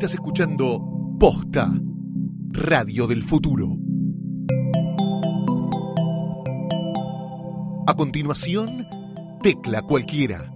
Estás escuchando Posta, Radio del Futuro. A continuación, Tecla Cualquiera.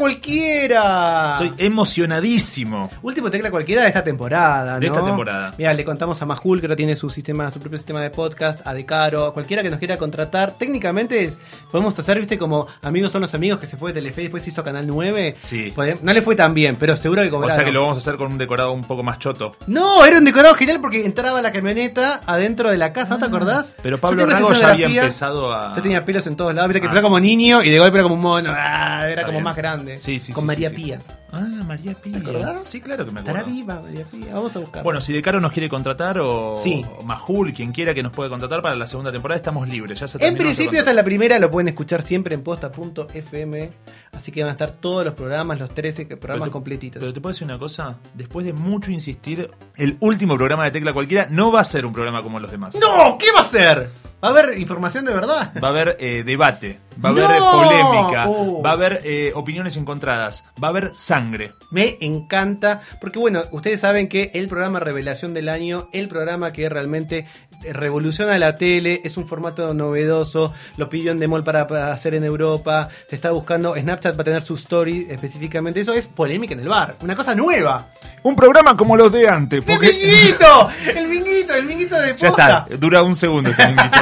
Cualquiera. Estoy emocionadísimo. Último tecla cualquiera de esta temporada, ¿no? De esta temporada. Mira, le contamos a Majul que ahora tiene su sistema, su propio sistema de podcast, a Decaro, a cualquiera que nos quiera contratar. Técnicamente podemos hacer, viste, como amigos son los amigos que se fue de Telefe y después hizo Canal 9. Sí. Podem- No le fue tan bien, pero seguro que O cobraron. sea que lo vamos a hacer con un decorado un poco más choto. No, era un decorado genial porque entraba la camioneta adentro de la casa, ¿no te acordás? Pero Pablo Rago ya había empezado a. Yo tenía pelos en todos lados, viste que Ah. empezó como niño y de golpe era como un mono. Ah, era como bien. más grande. Sí, sí, Con sí, María. Pía. Ah, María Pía. ¿Te acordás? Sí, claro que me Estará acuerdo. viva María Pía. Vamos a buscar. Bueno, si Decaro nos quiere contratar o, o Majul, quien quiera que nos puede contratar para la segunda temporada, estamos libres. Ya se En principio, esta es la primera, lo pueden escuchar siempre en posta.fm. Así que van a estar todos los programas, los 13 que- programas Pero te- completitos. Pero te puedo decir una cosa, después de mucho insistir, el último programa de Tecla Cualquiera no va a ser un programa como los demás. ¡No! ¿Qué va a ser? ¿Va a haber información de verdad? Va a haber eh, debate, va a haber ¡No! polémica, Oh. va a haber eh, opiniones encontradas, va a haber sangre. Me encanta, porque bueno, ustedes saben que el programa Revelación del Año, el programa que realmente revoluciona la tele, es un formato novedoso, lo pidió Endemol para, para hacer en Europa, se está buscando Snapchat para tener su story específicamente, eso es polémica en el bar, una cosa nueva. Un programa como los de antes, ¡El porque minguito! ¡El minguito! ¡El minguito de ya posta! está, dura un segundo este minguito.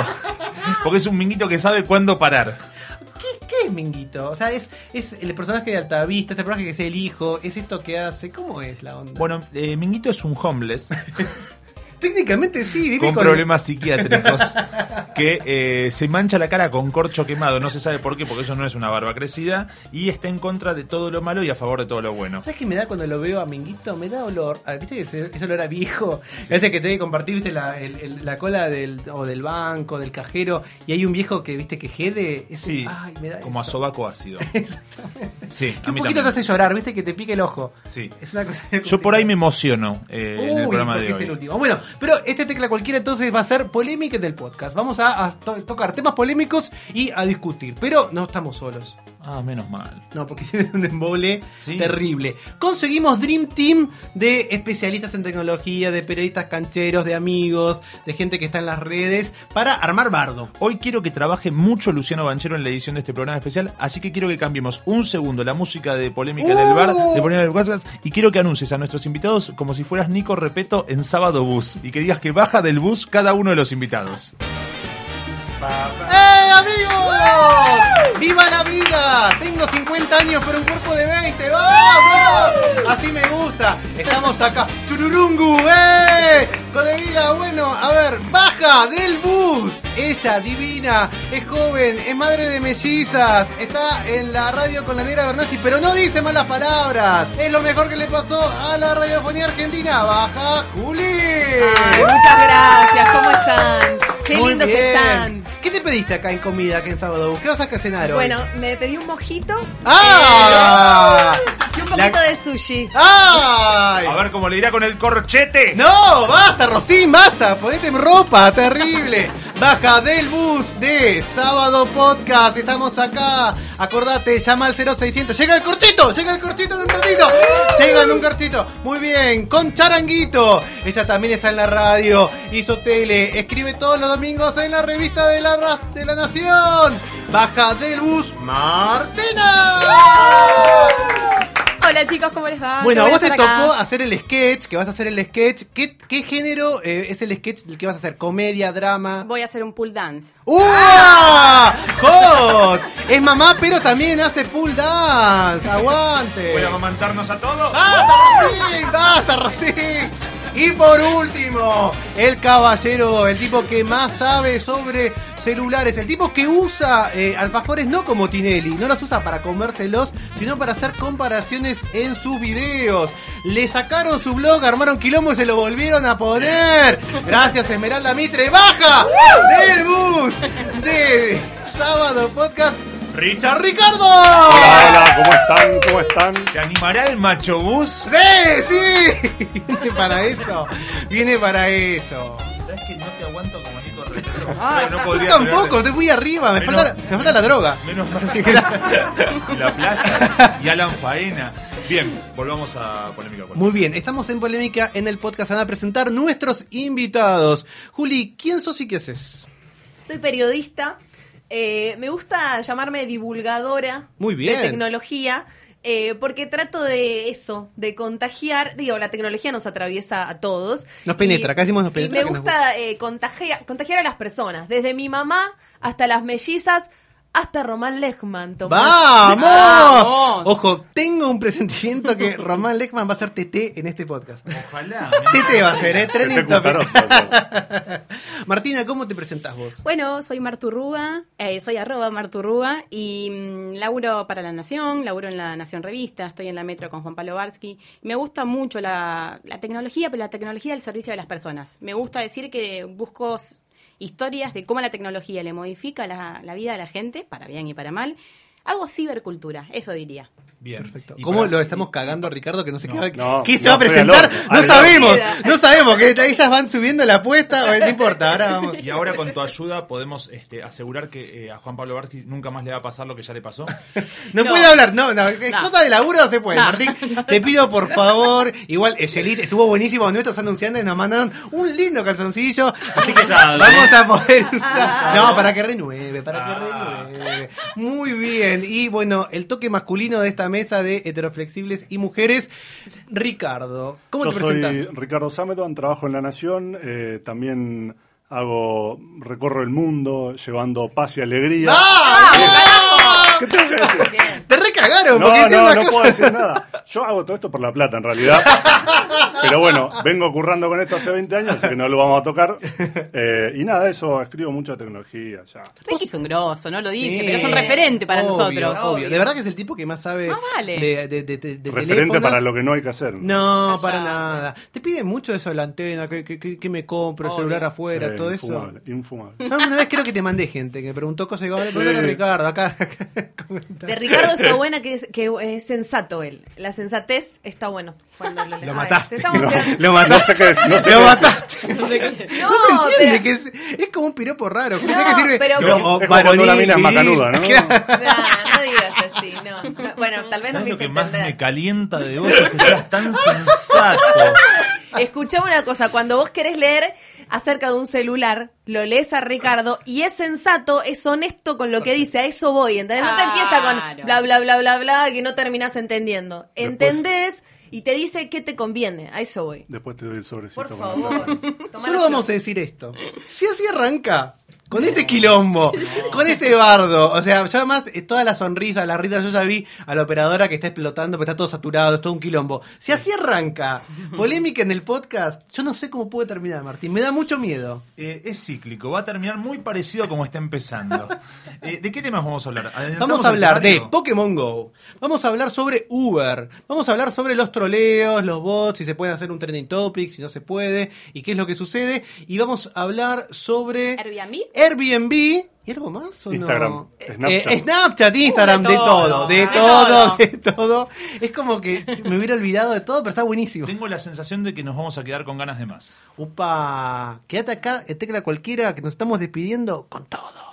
Porque es un minguito que sabe cuándo parar. ¿Qué, qué es Minguito? O sea, es, es el personaje de Altavista, es el personaje que es el hijo, es esto que hace, ¿cómo es la onda? Bueno, eh, Minguito es un homeless técnicamente sí, vive con problemas psiquiátricos que eh, se mancha la cara con corcho quemado, no se sabe por qué, porque eso no es una barba crecida, y está en contra de todo lo malo y a favor de todo lo bueno. ¿Sabes qué me da cuando lo veo a Minguito? Me da olor. ah, ¿Viste que ese, ese olor a viejo? Ese que te que compartir, ¿viste? La, el- el- la cola del, o del banco, del cajero, y hay un viejo que, ¿viste? Que jede. Ese- Sí, ay, me da como a sobaco ácido. Sí, Que a un mí poquito te hace llorar, ¿viste? Que te pique el ojo. Sí. Es una cosa Yo por ahí me emociono eh, en el programa de es el hoy. último. Bueno, pero este tecla cualquiera entonces va a ser polémica del podcast. Vamos a, a to- tocar temas polémicos y a discutir. Pero no estamos solos. Ah, menos mal. No, porque si es un embole Sí. terrible. Conseguimos Dream Team de especialistas en tecnología, de periodistas cancheros, de amigos, de gente que está en las redes, para armar bardo. Hoy quiero que trabaje mucho Luciano Banchero en la edición de este programa especial, así que quiero que cambiemos un segundo la música de Polémica del Bar, de Polémica del Podcast, y quiero que anuncies a nuestros invitados como si fueras Nico Repeto en Sábado Bus, y que digas que baja del bus cada uno de los invitados. ¡Eh, amigos! ¡Viva la vida! Tengo 50 años pero un cuerpo de 20. ¡Vamos! Así me gusta. Estamos acá. ¡Chururungu! ¡Eh! Con de vida, bueno, a ver, baja del bus. Ella, divina, es joven, es madre de mellizas, está en la radio con la negra Bernasi, pero no dice malas palabras. Es lo mejor que le pasó a la radiofonía argentina. Baja, Juli. Ay, muchas gracias, ¿cómo están? Qué Muy lindos bien. están. ¿Qué te pediste acá en comida, acá en Sábado Bus? ¿Qué vas a cenar hoy? Bueno, me pedí un mojito ¡Ah! y un poquito La- de sushi. ¡Ay! A ver cómo le irá con el corchete. ¡No! ¡Basta, Rosín! ¡Basta! ¡Ponete ropa! ¡Terrible! Baja del bus de Sábado Podcast. Estamos acá. Acordate, llama al 0600. ¡Llega el cortito! ¡Llega el cortito en un ratito! ¡Llega en un cortito! Muy bien, con Charanguito. Ella también está en la radio. Hizo tele. Escribe todos los domingos en la revista de la, Raz- de la Nación. Baja del bus, Martina. Hola chicos, ¿cómo les va? Bueno, a vos te acá. tocó hacer el sketch, que vas a hacer el sketch. ¿Qué, qué género eh, es el sketch del que vas a hacer? ¿Comedia, drama? Voy a hacer un pool dance. ¡Uah! ¡Hot! Es mamá, pero también hace pool dance. ¡Aguante! Voy a amamantarnos a todos. ¡Basta, Racing! ¡Basta, Racing! Y por último, el caballero, el tipo que más sabe sobre celulares, el tipo que usa eh, alfajores no como Tinelli, no los usa para comérselos, sino para hacer comparaciones en sus videos. Le sacaron su blog, armaron quilombo y se lo volvieron a poner. Gracias, Esmeralda Mitre. ¡Baja! Del bus de Sábado Podcast. Richard Ricardo. Hola, hola, ¿cómo están? ¿Cómo están? ¿Se animará el macho bus? ¡Sí! ¡Sí! Viene para eso. Viene para eso. ¿Sabes que no te aguanto como Nico Repeto? Ay, no Yo podría tampoco, pegarte. estoy muy arriba, me, Menos- falta, me falta la droga. Menos mal que la plata y Alan Faena. Bien, volvamos a polémica. con- Muy bien, estamos en polémica en el podcast. Se van a presentar nuestros invitados. Juli, ¿quién sos y qué haces? Soy periodista. Eh, me gusta llamarme divulgadora Muy bien. de tecnología. eh, porque trato de eso, de contagiar. Digo, la tecnología nos atraviesa a todos. Nos penetra, acá decimos nos y penetra, me nos gusta eh, contagia- contagiar a las personas, desde mi mamá hasta las mellizas, hasta Román Lechman. Tomás. ¡Vamos! ¡Vamos! Ojo, tengo un presentimiento que Román Lechman va a ser TT en este podcast. Ojalá. TT va a ser, ¿eh? Trending. Martina, ¿cómo te presentás vos? Bueno, soy Marturruga, eh, soy arroba Marturruga y mm, laburo para La Nación, laburo en La Nación Revista, estoy en la metro con Juan Pablo Barsky. Me gusta mucho la, la tecnología, pero la tecnología al servicio de las personas. Me gusta decir que busco historias de cómo la tecnología le modifica la, vida a la gente, para bien y para mal. Hago cibercultura, eso diría. Bien. Perfecto. Y ¿Cómo para- lo estamos cagando a Ricardo que no se No, queda? no, ¿Qué se no, va a presentar? No al sabemos, no sabemos, que ellas van subiendo la apuesta, o no importa, ahora vamos. Y ahora con tu ayuda podemos este, asegurar que eh, a Juan Pablo Barsky nunca más le va a pasar lo que ya le pasó. No, No. puede hablar, no, no, es No. cosa de laburo no se puede, No. Martín. Te pido por favor, igual Echelit estuvo buenísimo nuestros anunciantes, nos mandaron un lindo calzoncillo, así que Usado. vamos a poder usar. No, para que renueve, para que Ah. renueve. Muy bien, y bueno, el toque masculino de esta mesa de heteroflexibles y mujeres, Ricardo, ¿cómo Yo te soy presentas? Ricardo Sameton, trabajo en La Nación, eh, también hago, recorro el mundo llevando paz y alegría. ¡Ah! ¿Qué tengo que decir? Bien. Te No, no, una no cosa- puedo decir nada. Yo hago todo esto por la plata, en realidad. Pero bueno, vengo currando con esto hace 20 años, así que no lo vamos a tocar. Eh, y nada, eso, escribo mucha tecnología ya. Ricky es un grosso, no lo dice, Sí, pero es un referente para obvio, nosotros. Obvio. De verdad que es el tipo que más sabe vale. de, de, de- de- de Referente teléfonos. para lo que no hay que hacer. No, para nada. Te piden mucho eso de la antena, que, que, que- que me compro, Obvio. celular afuera, Sí, todo eso. infumable, infumable. Yo alguna vez creo que te mandé gente que me preguntó cosas y digo, a Sí. Ricardo, acá. De Ricardo está buena que es, que es sensato él. La sensatez está bueno. Cuando lo, Lo mataste. No, Lo no mataste. sé qué es, no sé Lo es. mataste. No sé qué. No, No, se entiende pero- que es, es como un piropo raro. No, que sirve. pero- No, Es o como cuando una mina es macanuda, ¿no? Claro. Nah, no digas así, no. No, Bueno, tal vez no ¿Sabes me lo que más me entender. calienta de vos? Es que seas tan sensato. Escuchame una cosa, cuando vos querés leer acerca de un celular, lo lees a Ricardo y es sensato, es honesto con lo que dice, a eso voy, ¿entendés? No te empieza con bla, bla, bla, bla, bla, que no terminás entendiendo. Entendés y te dice qué te conviene, a eso voy. Después te doy el sobrecito. Por favor. Solo vamos a decir esto. Si así arranca, con este quilombo, con este bardo, o sea, yo además, eh, toda la sonrisa, la rita, yo ya vi a la operadora que está explotando, pero está todo saturado, es todo un quilombo. Si así arranca, polémica en el podcast, yo no sé cómo puede terminar, Martín. Me da mucho miedo. Eh, es cíclico, va a terminar muy parecido a como está empezando. Eh, ¿De qué temas vamos a hablar? ¿Adelantamos Vamos a hablar de? Pokémon Go. Vamos a hablar sobre Uber. Vamos a hablar sobre los troleos, los bots, si se puede hacer un trending topic, si no se puede, y qué es lo que sucede. Y vamos a hablar sobre Airbnb. Airbnb. ¿Y algo más o Instagram, no? Snapchat. Eh, Snapchat, Instagram, Uh, de de todo, todo, de todo, todo. de todo. Es como que me hubiera olvidado de todo, pero está buenísimo. Tengo la sensación de que nos vamos a quedar con ganas de más. Upa, quédate acá, en tecla cualquiera, que nos estamos despidiendo con todo.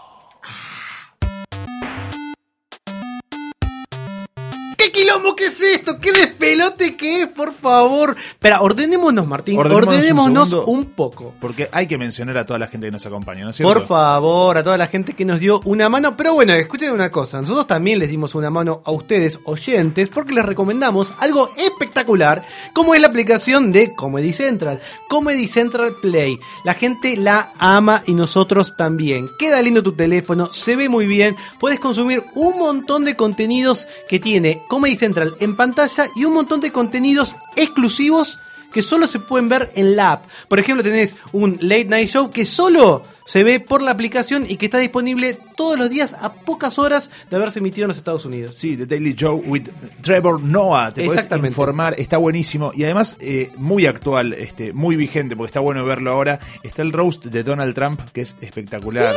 ¿Qué quilombo que es esto? ¿Qué despelote que es, por favor? Espera, ordenémonos, Martín. Ordenémonos un Ordenémonos, segundo. un, poco. Porque hay que mencionar a toda la gente que nos acompaña, ¿no es cierto? Por favor, a toda la gente que nos dio una mano. Pero bueno, escuchen una cosa. Nosotros también les dimos una mano a ustedes, oyentes, porque les recomendamos algo espectacular, como es la aplicación de Comedy Central. Comedy Central Play. La gente la ama y nosotros también. Queda lindo tu teléfono, se ve muy bien. Puedes consumir un montón de contenidos que tiene Comedy Central en pantalla y un montón de contenidos exclusivos que solo se pueden ver en la app. Por ejemplo, tenés un late night show que solo se ve por la aplicación y que está disponible todos los días a pocas horas de haberse emitido en los Estados Unidos. Sí, The Daily Show with Trevor Noah. Te puedes informar, está buenísimo. Y además, eh, muy actual, este, muy vigente, porque está bueno verlo ahora. Está el roast de Donald Trump, que es espectacular.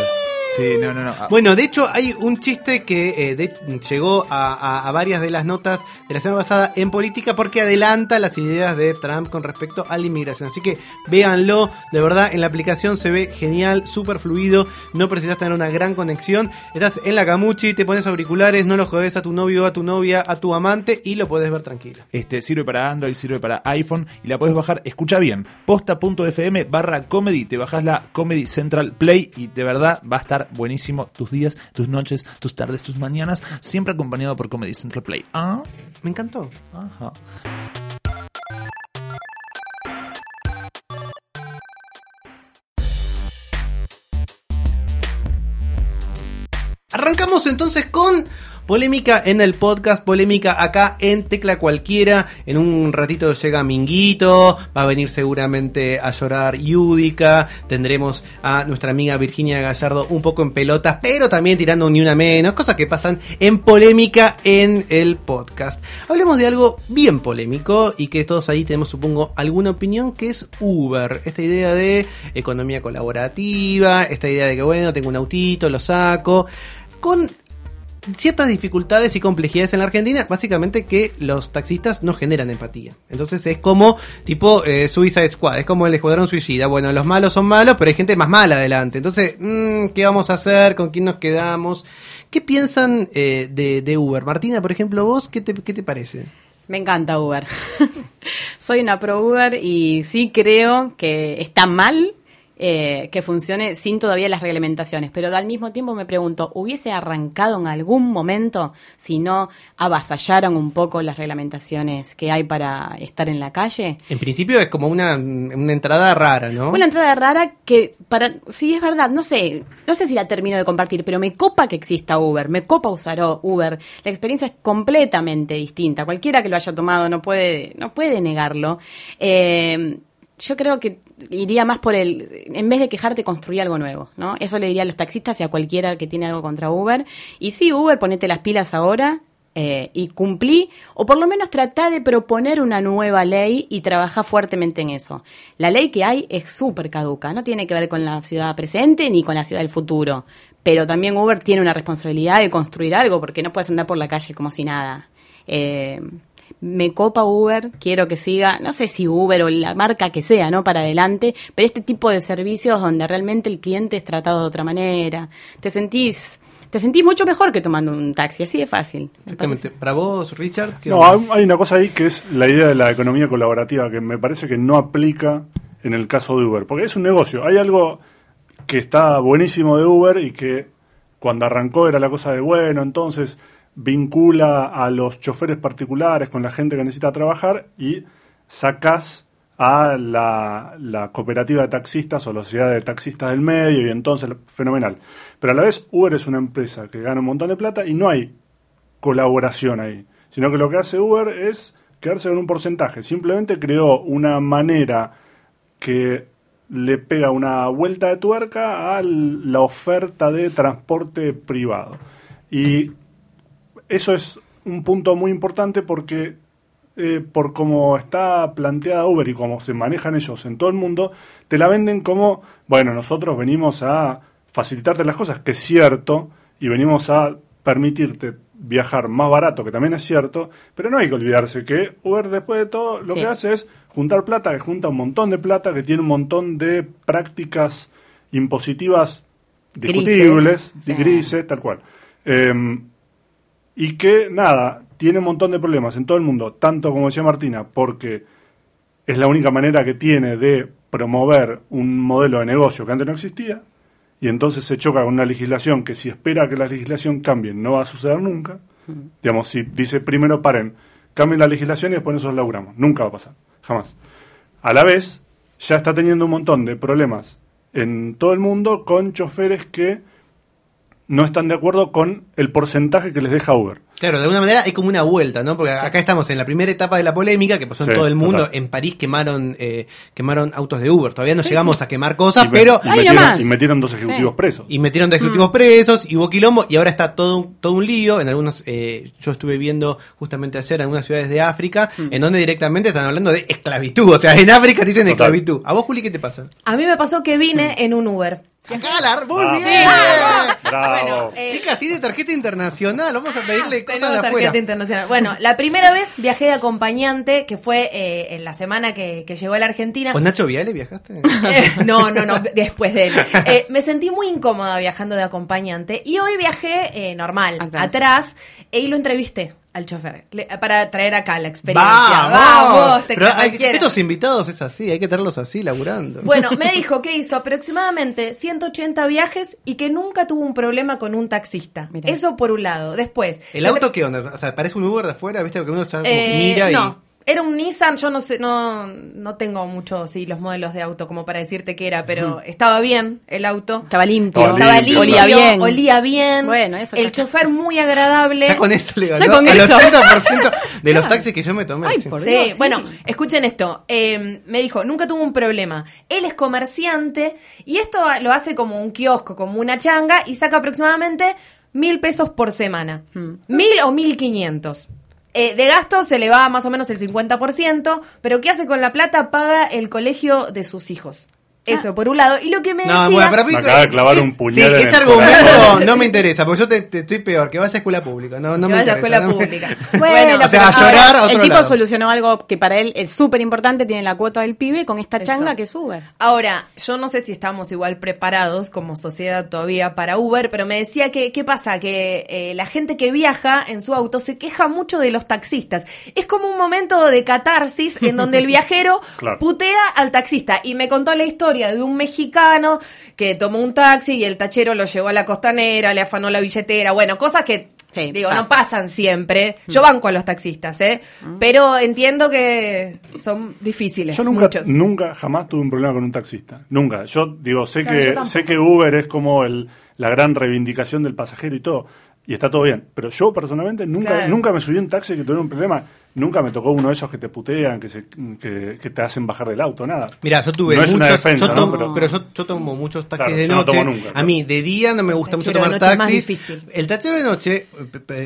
Sí, no, no, no. Ah, Bueno, de hecho hay un chiste que eh, de- llegó a, a- a varias de las notas de la semana pasada en política porque adelanta las ideas de Trump con respecto a la inmigración. Así que véanlo, de verdad en la aplicación se ve genial, súper fluido, no precisas tener una gran conexión. Estás en la camuchi, te pones auriculares, no los jodes a tu novio, a tu novia, a tu amante y lo puedes ver tranquilo. Este sirve para Android, sirve para iPhone y la podés bajar, escucha bien, posta.fm barra comedy, te bajás la Comedy Central Play y de verdad va a estar buenísimo tus días, tus noches, tus tardes, tus mañanas, siempre acompañado por Comedy Central Play. Ah, Me encantó. ajá. Arrancamos entonces con polémica en el podcast, polémica acá en Tecla Cualquiera. En un ratito llega Minguito, va a venir seguramente a llorar Yudica. Tendremos a nuestra amiga Virginia Gallardo un poco en pelotas, pero también tirando ni una menos, cosas que pasan en polémica en el podcast. Hablemos de algo bien polémico y que todos ahí tenemos, supongo, alguna opinión, que es Uber. Esta idea de economía colaborativa, esta idea de que, bueno, tengo un autito, lo saco con ciertas dificultades y complejidades en la Argentina, básicamente que los taxistas no generan empatía. Entonces es como tipo eh, Suicide Squad, es como el escuadrón suicida. Bueno, los malos son malos, pero hay gente más mala adelante. Entonces, mm, ¿qué vamos a hacer? ¿Con quién nos quedamos? ¿Qué piensan eh, de, de Uber? Martina, por ejemplo, vos, ¿qué te, qué te parece? Me encanta Uber. Soy una pro Uber y sí creo que está mal eh, que funcione sin todavía las reglamentaciones. Pero al mismo tiempo me pregunto, ¿hubiese arrancado en algún momento si no avasallaron un poco las reglamentaciones que hay para estar en la calle? En principio es como una, una entrada rara, ¿no? Una entrada rara que para sí es verdad, no sé, no sé si la termino de compartir, pero me copa que exista Uber, me copa usar Uber. La experiencia es completamente distinta. Cualquiera que lo haya tomado no puede no puede negarlo. Eh, yo creo que iría más por el, en vez de quejarte, construir algo nuevo, ¿no? Eso le diría a los taxistas y a cualquiera que tiene algo contra Uber. Y sí, Uber, ponete las pilas ahora, eh, y cumplí, o por lo menos trata de proponer una nueva ley y trabaja fuertemente en eso. La ley que hay es súper caduca, no tiene que ver con la ciudad presente ni con la ciudad del futuro, pero también Uber tiene una responsabilidad de construir algo porque no puedes andar por la calle como si nada. Eh, me copa Uber, quiero que siga, no sé si Uber o la marca que sea, ¿no? Para adelante, pero este tipo de servicios donde realmente el cliente es tratado de otra manera, te sentís, te sentís mucho mejor que tomando un taxi, así de fácil. me Exactamente. parece. Para vos, Richard, ¿qué No, onda? hay una cosa ahí que es la idea de la economía colaborativa que me parece que no aplica en el caso de Uber, porque es un negocio. Hay algo que está buenísimo de Uber y que cuando arrancó era la cosa de bueno, entonces vincula a los choferes particulares con la gente que necesita trabajar y sacás a la, la cooperativa de taxistas o la sociedad de taxistas del medio y entonces fenomenal. Pero a la vez Uber es una empresa que gana un montón de plata y no hay colaboración ahí, sino que lo que hace Uber es quedarse con un porcentaje. Simplemente creó una manera que le pega una vuelta de tuerca a la oferta de transporte privado. Y eso es un punto muy importante porque eh, por cómo está planteada Uber y cómo se manejan ellos en todo el mundo, te la venden como, bueno, nosotros venimos a facilitarte las cosas, que es cierto, y venimos a permitirte viajar más barato, que también es cierto, pero no hay que olvidarse que Uber después de todo lo Sí. que hace es juntar plata, que junta un montón de plata, que tiene un montón de prácticas impositivas discutibles, Grises, grises, tal cual. Eh, y que, nada, tiene un montón de problemas en todo el mundo, tanto como decía Martina, porque es la única manera que tiene de promover un modelo de negocio que antes no existía, y entonces se choca con una legislación que si espera que la legislación cambie no va a suceder nunca. Digamos, si dice primero paren, cambien la legislación y después nosotros laburamos. Nunca va a pasar, jamás. A la vez, ya está teniendo un montón de problemas en todo el mundo con choferes que no están de acuerdo con el porcentaje que les deja Uber. Claro, de alguna manera hay como una vuelta, ¿no? Porque acá estamos en la primera etapa de la polémica que pasó en Sí, todo el mundo. total. En París quemaron eh, quemaron autos de Uber. Todavía no llegamos a quemar cosas, y, me- pero y Ay, metieron, y metieron dos ejecutivos Sí. presos. y metieron de ejecutivos presos y hubo quilombo y ahora está todo un, todo un lío en algunos eh, yo estuve viendo justamente ayer en algunas ciudades de África en donde directamente están hablando de esclavitud o sea en África dicen Total. esclavitud a vos Juli qué te pasa A mí me pasó que vine en un Uber. Acá la muy Bravo. bien. Bravo. Bueno, eh, Chicas, tiene tarjeta internacional. Vamos a pedirle cosas de afuera. tarjeta internacional. Bueno, la primera vez viajé de acompañante, que fue eh, en la semana que, que llegó a la Argentina. ¿Con Nacho Viale viajaste? Eh, no, no, no, después de él. Eh, me sentí muy incómoda viajando de acompañante y hoy viajé eh, normal, atrás, Atrás. y lo entrevisté al chofer le- para traer acá la experiencia. Vamos, te Pero creas hay- estos invitados es así, hay que tenerlos así, laburando. Bueno, me dijo que hizo aproximadamente 180 viajes y que nunca tuvo un problema con un taxista. Mirá. Eso por un lado. Después. ¿El auto qué onda? O sea, parece un Uber de afuera, ¿viste? Porque uno que Eh, mira no, y... era un Nissan, yo no sé, no, no tengo mucho, sí, los modelos de auto como para decirte que era, pero estaba bien el auto. Estaba limpio. Estaba Estaba limpio, Olía bien. olía bien. Bueno, eso El ya está. chofer muy agradable. Ya con eso le Ya ganó con al eso. 80% de los taxis que yo me tomé. Ay, sí. por Dios, sí. bueno, escuchen esto. Eh, me dijo, nunca tuvo un problema. Él es comerciante y esto lo hace como un kiosco, como una changa y saca aproximadamente mil pesos por semana. Hmm. Mil o mil quinientos. Eh, de gasto se le va más o menos el 50%, pero ¿qué hace con la plata? Paga el colegio de sus hijos. Eso, por un lado. Y lo que me No, decía... bueno, para mí- Me acaba de clavar es- un puñal en Sí, ese el argumento no me interesa, porque yo te, te- estoy peor, que vaya a escuela pública. No, no Que me vaya a escuela no me- pública. Bueno, o sea, a pero llorar ahora a otro El tipo lado. solucionó algo que para él es súper importante, tiene la cuota del pibe con esta Eso. changa que sube. Ahora, yo no sé si estamos igual preparados como sociedad todavía para Uber, pero me decía que, ¿qué pasa? Que eh, la gente que viaja en su auto se queja mucho de los taxistas. Es como un momento de catarsis en donde el viajero Claro. putea al taxista. Y me contó la historia de un mexicano que tomó un taxi y el tachero lo llevó a la costanera, le afanó la billetera. Bueno, cosas que... Sí, digo, no pasa. pasan siempre. Yo banco a los taxistas, ¿eh? Pero entiendo que son difíciles. Yo nunca, muchos. nunca, jamás tuve un problema con un taxista. Nunca. Yo digo, sé Claro, que sé que Uber es como el, la gran reivindicación del pasajero y todo. Y está todo bien. Pero yo personalmente nunca, Claro. nunca me subí a un taxi que tuviera un problema. Nunca me tocó uno de esos que te putean, que, se, que, que te hacen bajar del auto, nada. Mira, yo tuve No es muchos, una defensa, yo ¿no? tomo- Pero- pero, yo, yo tomo muchos taxis Claro, de yo no noche. tomo nunca, A mí de día no me gusta mucho tomar noche es más taxis. difícil. El tachero de noche,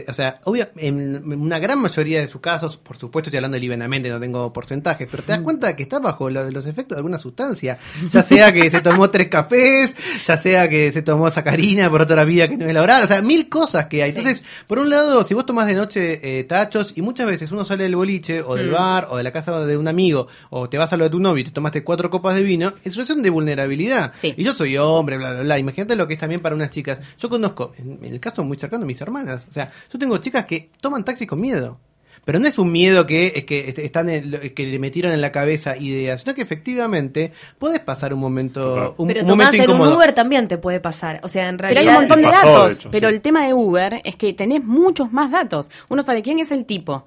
o sea, obvio, en una gran mayoría de sus casos, por supuesto estoy hablando livianamente, no tengo porcentajes, pero te das cuenta que está bajo lo- los efectos de alguna sustancia. Ya sea que se tomó tres cafés, ya sea que se tomó sacarina por otra vía que no es la oral, o sea, mil cosas que hay. Entonces, por un lado, si vos tomás de noche eh, tachos y muchas veces uno sale del boliche o del bar o de la casa de un amigo o te vas a lo de tu novio y te tomaste cuatro copas de vino, es situación de vulnerabilidad. Sí. Y yo soy hombre, bla, bla, bla. Imagínate lo que es también para unas chicas. Yo conozco, en el caso muy cercano, mis hermanas. O sea, yo tengo chicas que toman taxi con miedo. Pero no es un miedo que es que est- están en- que le metieron en la cabeza ideas, sino que efectivamente puedes pasar un momento, un, Pero un tomás momento en un incómodo. Uber también te puede pasar. O sea, en Pero hay realidad. un montón de datos. hecho, pero sí. el tema de Uber es que tenés muchos más datos. Uno sabe quién es el tipo.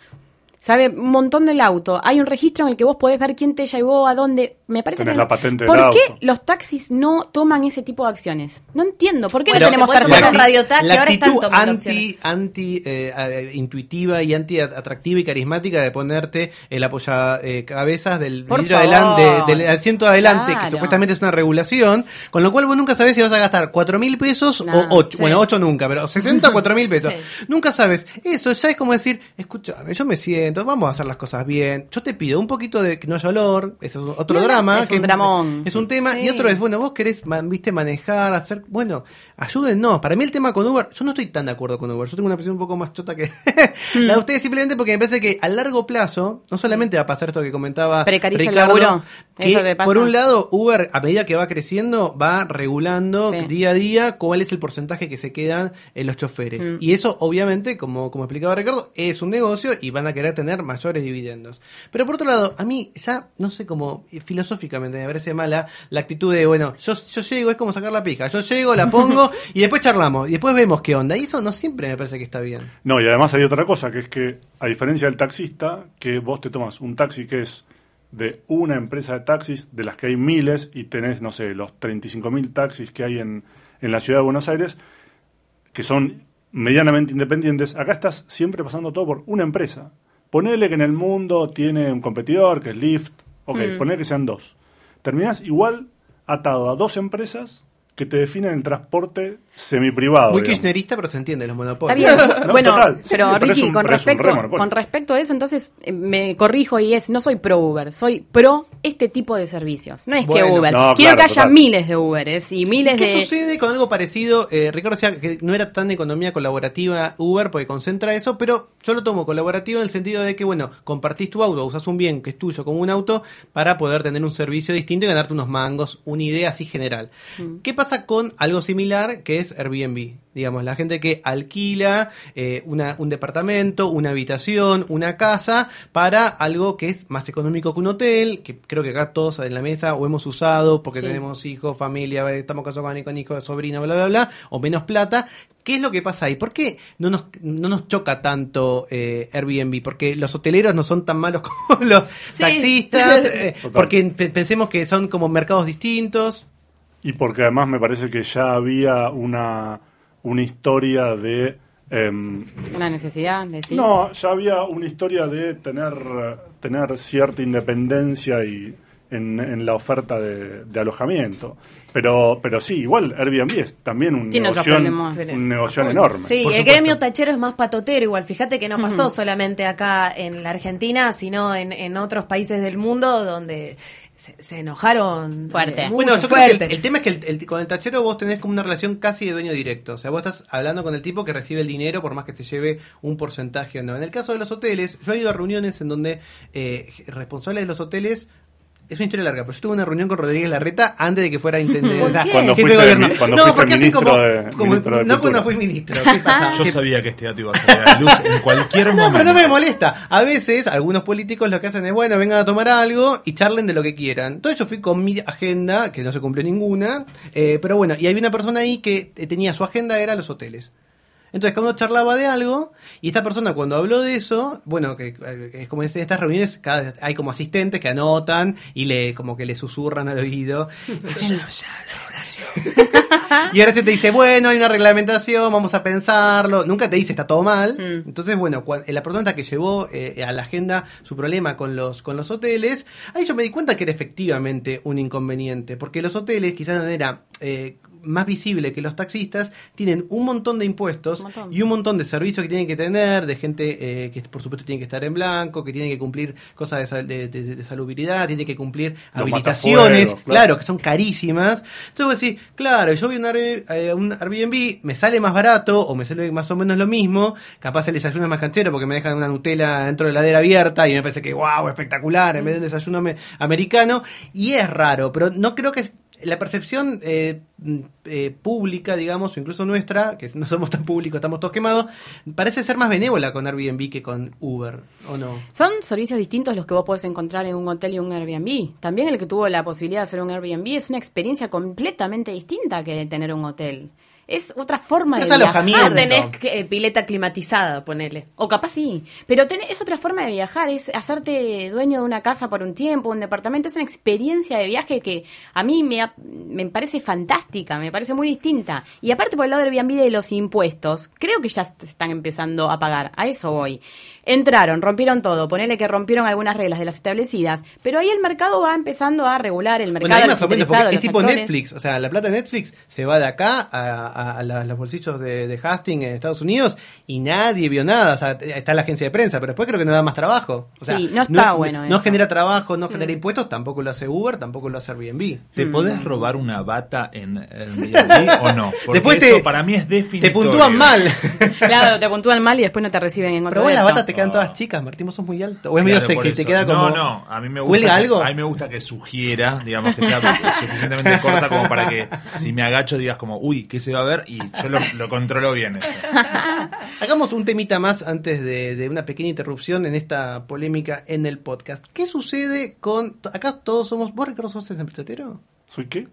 Sabe un montón del auto. Hay un registro en el que vos podés ver quién te llevó, a dónde. Me parece Tenés que. la patente del ¿Por qué auto. los taxis no toman ese tipo de acciones? No entiendo. ¿Por qué Bueno, no tenemos te un radiotaxi, la ahora están actitud tomando anti, anti eh, intuitiva y anti atractiva y carismática de ponerte el apoya eh, cabezas del vidrio adelante, del asiento adelante, que supuestamente es una regulación, con lo cual vos nunca sabés si vas a gastar cuatro mil pesos o ocho, sí. bueno, ocho nunca, pero 60 o cuatro mil pesos. Sí. Nunca sabes. Eso ya es como decir, escúchame, yo me siento, vamos a hacer las cosas bien. Yo te pido un poquito de que no haya olor, eso es otro No, drama. es que un dramón. Es un tema. Sí. Y otro es, bueno, vos querés, viste, manejar, hacer, bueno, ayúdennos. Para mí el tema con Uber, yo no estoy tan de acuerdo con Uber. Yo tengo una posición un poco más chota que la de ustedes simplemente porque me parece que a largo plazo no solamente va a pasar esto que comentaba Precariza el Ricardo, laburo. que Eso te pasa. por un lado Uber a medida que va creciendo va regulando Sí. día a día cuál es el porcentaje que se quedan en los choferes. Mm. Y eso obviamente, como, como explicaba Ricardo, es un negocio y van a querer tener mayores dividendos. Pero por otro lado, a mí ya, no sé cómo, eh, filosóficamente me parece mala la actitud de, bueno, yo, yo llego, es como sacar la pija, yo llego, la pongo y después charlamos y después vemos qué onda. Y eso no siempre me parece que está bien. No, y además hay otra cosa, que es que, a diferencia del taxista, que vos te tomas un taxi que es de una empresa de taxis, de las que hay miles, y tenés, no sé, los 35.000 taxis que hay en, en la ciudad de Buenos Aires, que son medianamente independientes, acá estás siempre pasando todo por una empresa. Ponele que en el mundo tiene un competidor, que es Lyft, ok, ponele que sean dos. Terminás igual atado a dos empresas que te definen el transporte semiprivado. Muy digamos. kirchnerista, pero se entiende los Está monopolios. bien. No, bueno, total. Pero sí, pero Ricky, un- con, respecto, con respecto a eso, entonces eh, me corrijo y es, no soy pro Uber, soy pro este tipo de servicios. No es Bueno. que Uber. No, Quiero claro, que haya total. miles de Uberes y miles ¿Qué de. sucede con algo parecido? Eh, Ricardo decía que no era tan de economía colaborativa Uber porque concentra eso, pero yo lo tomo colaborativo en el sentido de que, bueno, compartís tu auto, usás un bien que es tuyo como un auto para poder tener un servicio distinto y ganarte unos mangos, una idea así general. ¿Qué pasa con algo similar que es Airbnb? Digamos, la gente que alquila eh, una- un departamento, una habitación, una casa para algo que es más económico que un hotel, que creo que acá todos en la mesa o hemos usado porque Sí. tenemos hijos, familia, estamos casados con- con hijos, sobrino, bla, bla, bla, o menos plata. ¿Qué es lo que pasa ahí? ¿Por qué no nos, no nos choca tanto eh, Airbnb? Porque los hoteleros no son tan malos como los Sí. taxistas, eh, porque pe- pensemos que son como mercados distintos. Y porque además me parece que ya había una, una historia de... em, Una necesidad, decís. No, ya había una historia de tener, tener cierta independencia y en, en la oferta de, de alojamiento. Pero, pero sí, igual Airbnb es también un Tiene negocio, un negocio enorme. Sí, el supuesto. gremio tachero es más patotero igual. Fíjate que no pasó solamente acá en la Argentina, sino en, en otros países del mundo donde se, se enojaron Fuerte. eh, Bueno, mucho, yo creo que fuerte. el, el tema es que el- el- con el tachero vos tenés como una relación casi de dueño directo. O sea, vos estás hablando con el tipo que recibe el dinero por más que se lleve un porcentaje o no. En el caso de los hoteles, yo he ido a reuniones en donde eh, responsables de los hoteles. Es una historia larga, pero yo tuve una reunión con Rodríguez Larreta antes de que fuera intendente. Cuando jefe fuiste de gobierno. cuando no, fuiste porque así ministro como, de- como- ministro de no cuando fui ministro. ¿qué pasa? Yo sabía que este dato iba a salir a la luz en cualquier no, momento. pero no me molesta. A veces algunos políticos lo que hacen es, bueno, vengan a tomar algo y charlen de lo que quieran. Entonces yo fui con mi agenda, que no se cumplió ninguna, eh, pero bueno, y había una persona ahí que eh, tenía su agenda, era los hoteles. Entonces cada uno charlaba de algo y esta persona cuando habló de eso, bueno, que eh, es como en estas reuniones cada, hay como asistentes que anotan y le como que le susurran al oído. Y ahora se te dice, bueno, hay una reglamentación, vamos a pensarlo. Nunca te dice, está todo mal. Mm. Entonces, bueno, cua- la persona que llevó eh, a la agenda su problema con los, con los hoteles, ahí yo me di cuenta que era efectivamente un inconveniente. Porque los hoteles, quizás manera eh, más visible que los taxistas, tienen un montón de impuestos Un montón. y un montón de servicios que tienen que tener, de gente eh, que por supuesto tiene que estar en blanco, que tiene que cumplir cosas de, sal- de, de- de salubridad, tiene que cumplir Los habilitaciones, claro. claro. que son carísimas. Entonces vos decís, claro, yo voy a eh, un Airbnb, me sale más barato o me sale más o menos lo mismo, capaz el desayuno es más canchero porque me dejan una Nutella dentro de la heladera abierta y me parece que wow, espectacular, en vez de un desayuno me- americano, y es raro, pero no creo que la percepción eh, mm, eh, pública, digamos, o incluso nuestra, que no somos tan públicos, estamos todos quemados, parece ser más benévola con Airbnb que con Uber, ¿o no? Son servicios distintos los que vos podés encontrar en un hotel y un Airbnb. También el que tuvo la posibilidad de hacer un Airbnb es una experiencia completamente distinta que tener un hotel. Es otra forma Es de viajar. alojamiento. No tenés eh, pileta climatizada, ponele. O capaz sí, pero tenés- es otra forma de viajar, es hacerte dueño de una casa por un tiempo, un departamento, es una experiencia de viaje que a mí me, ha- me parece fantástica, me parece muy distinta. Y aparte por el lado del Airbnb de los impuestos, creo que ya se están empezando a pagar, a eso voy. Entraron, rompieron todo, ponele que rompieron algunas reglas de las establecidas, pero ahí el mercado va empezando a regular el mercado. Bueno, ahí los más o menos, interesados, porque es tipo actores. Netflix. O sea, la plata de Netflix se va de acá a, a- a la- los bolsillos de, de Hastings en Estados Unidos y nadie vio nada. O sea, está la agencia de prensa, pero después creo que no da más trabajo. O sea, Sí, no está bueno No eso. genera trabajo, no genera impuestos, tampoco lo hace Uber, tampoco lo hace Airbnb. ¿Te podés robar una bata en Airbnb o no? Porque Después eso te- para mí es Te definitorio. puntúan mal. Claro, te puntúan mal y después no te reciben en otro Pero vos las batas te quedan todas chicas, Martín, vos sos muy alto. O es medio Claro, sexy, te queda como. No, no, a mí me gusta. ¿Cuelga que- algo? A mí me gusta que sugiera, digamos, que sea suficientemente corta como para que si me agacho digas como, uy, ¿qué se va a ver? Y yo lo, lo controlo bien eso. Hagamos un temita más antes de, una pequeña interrupción en esta polémica en el podcast. ¿Qué sucede con. Acá todos somos. ¿Vos, Ricardo, sos snapchatero? ¿Soy qué?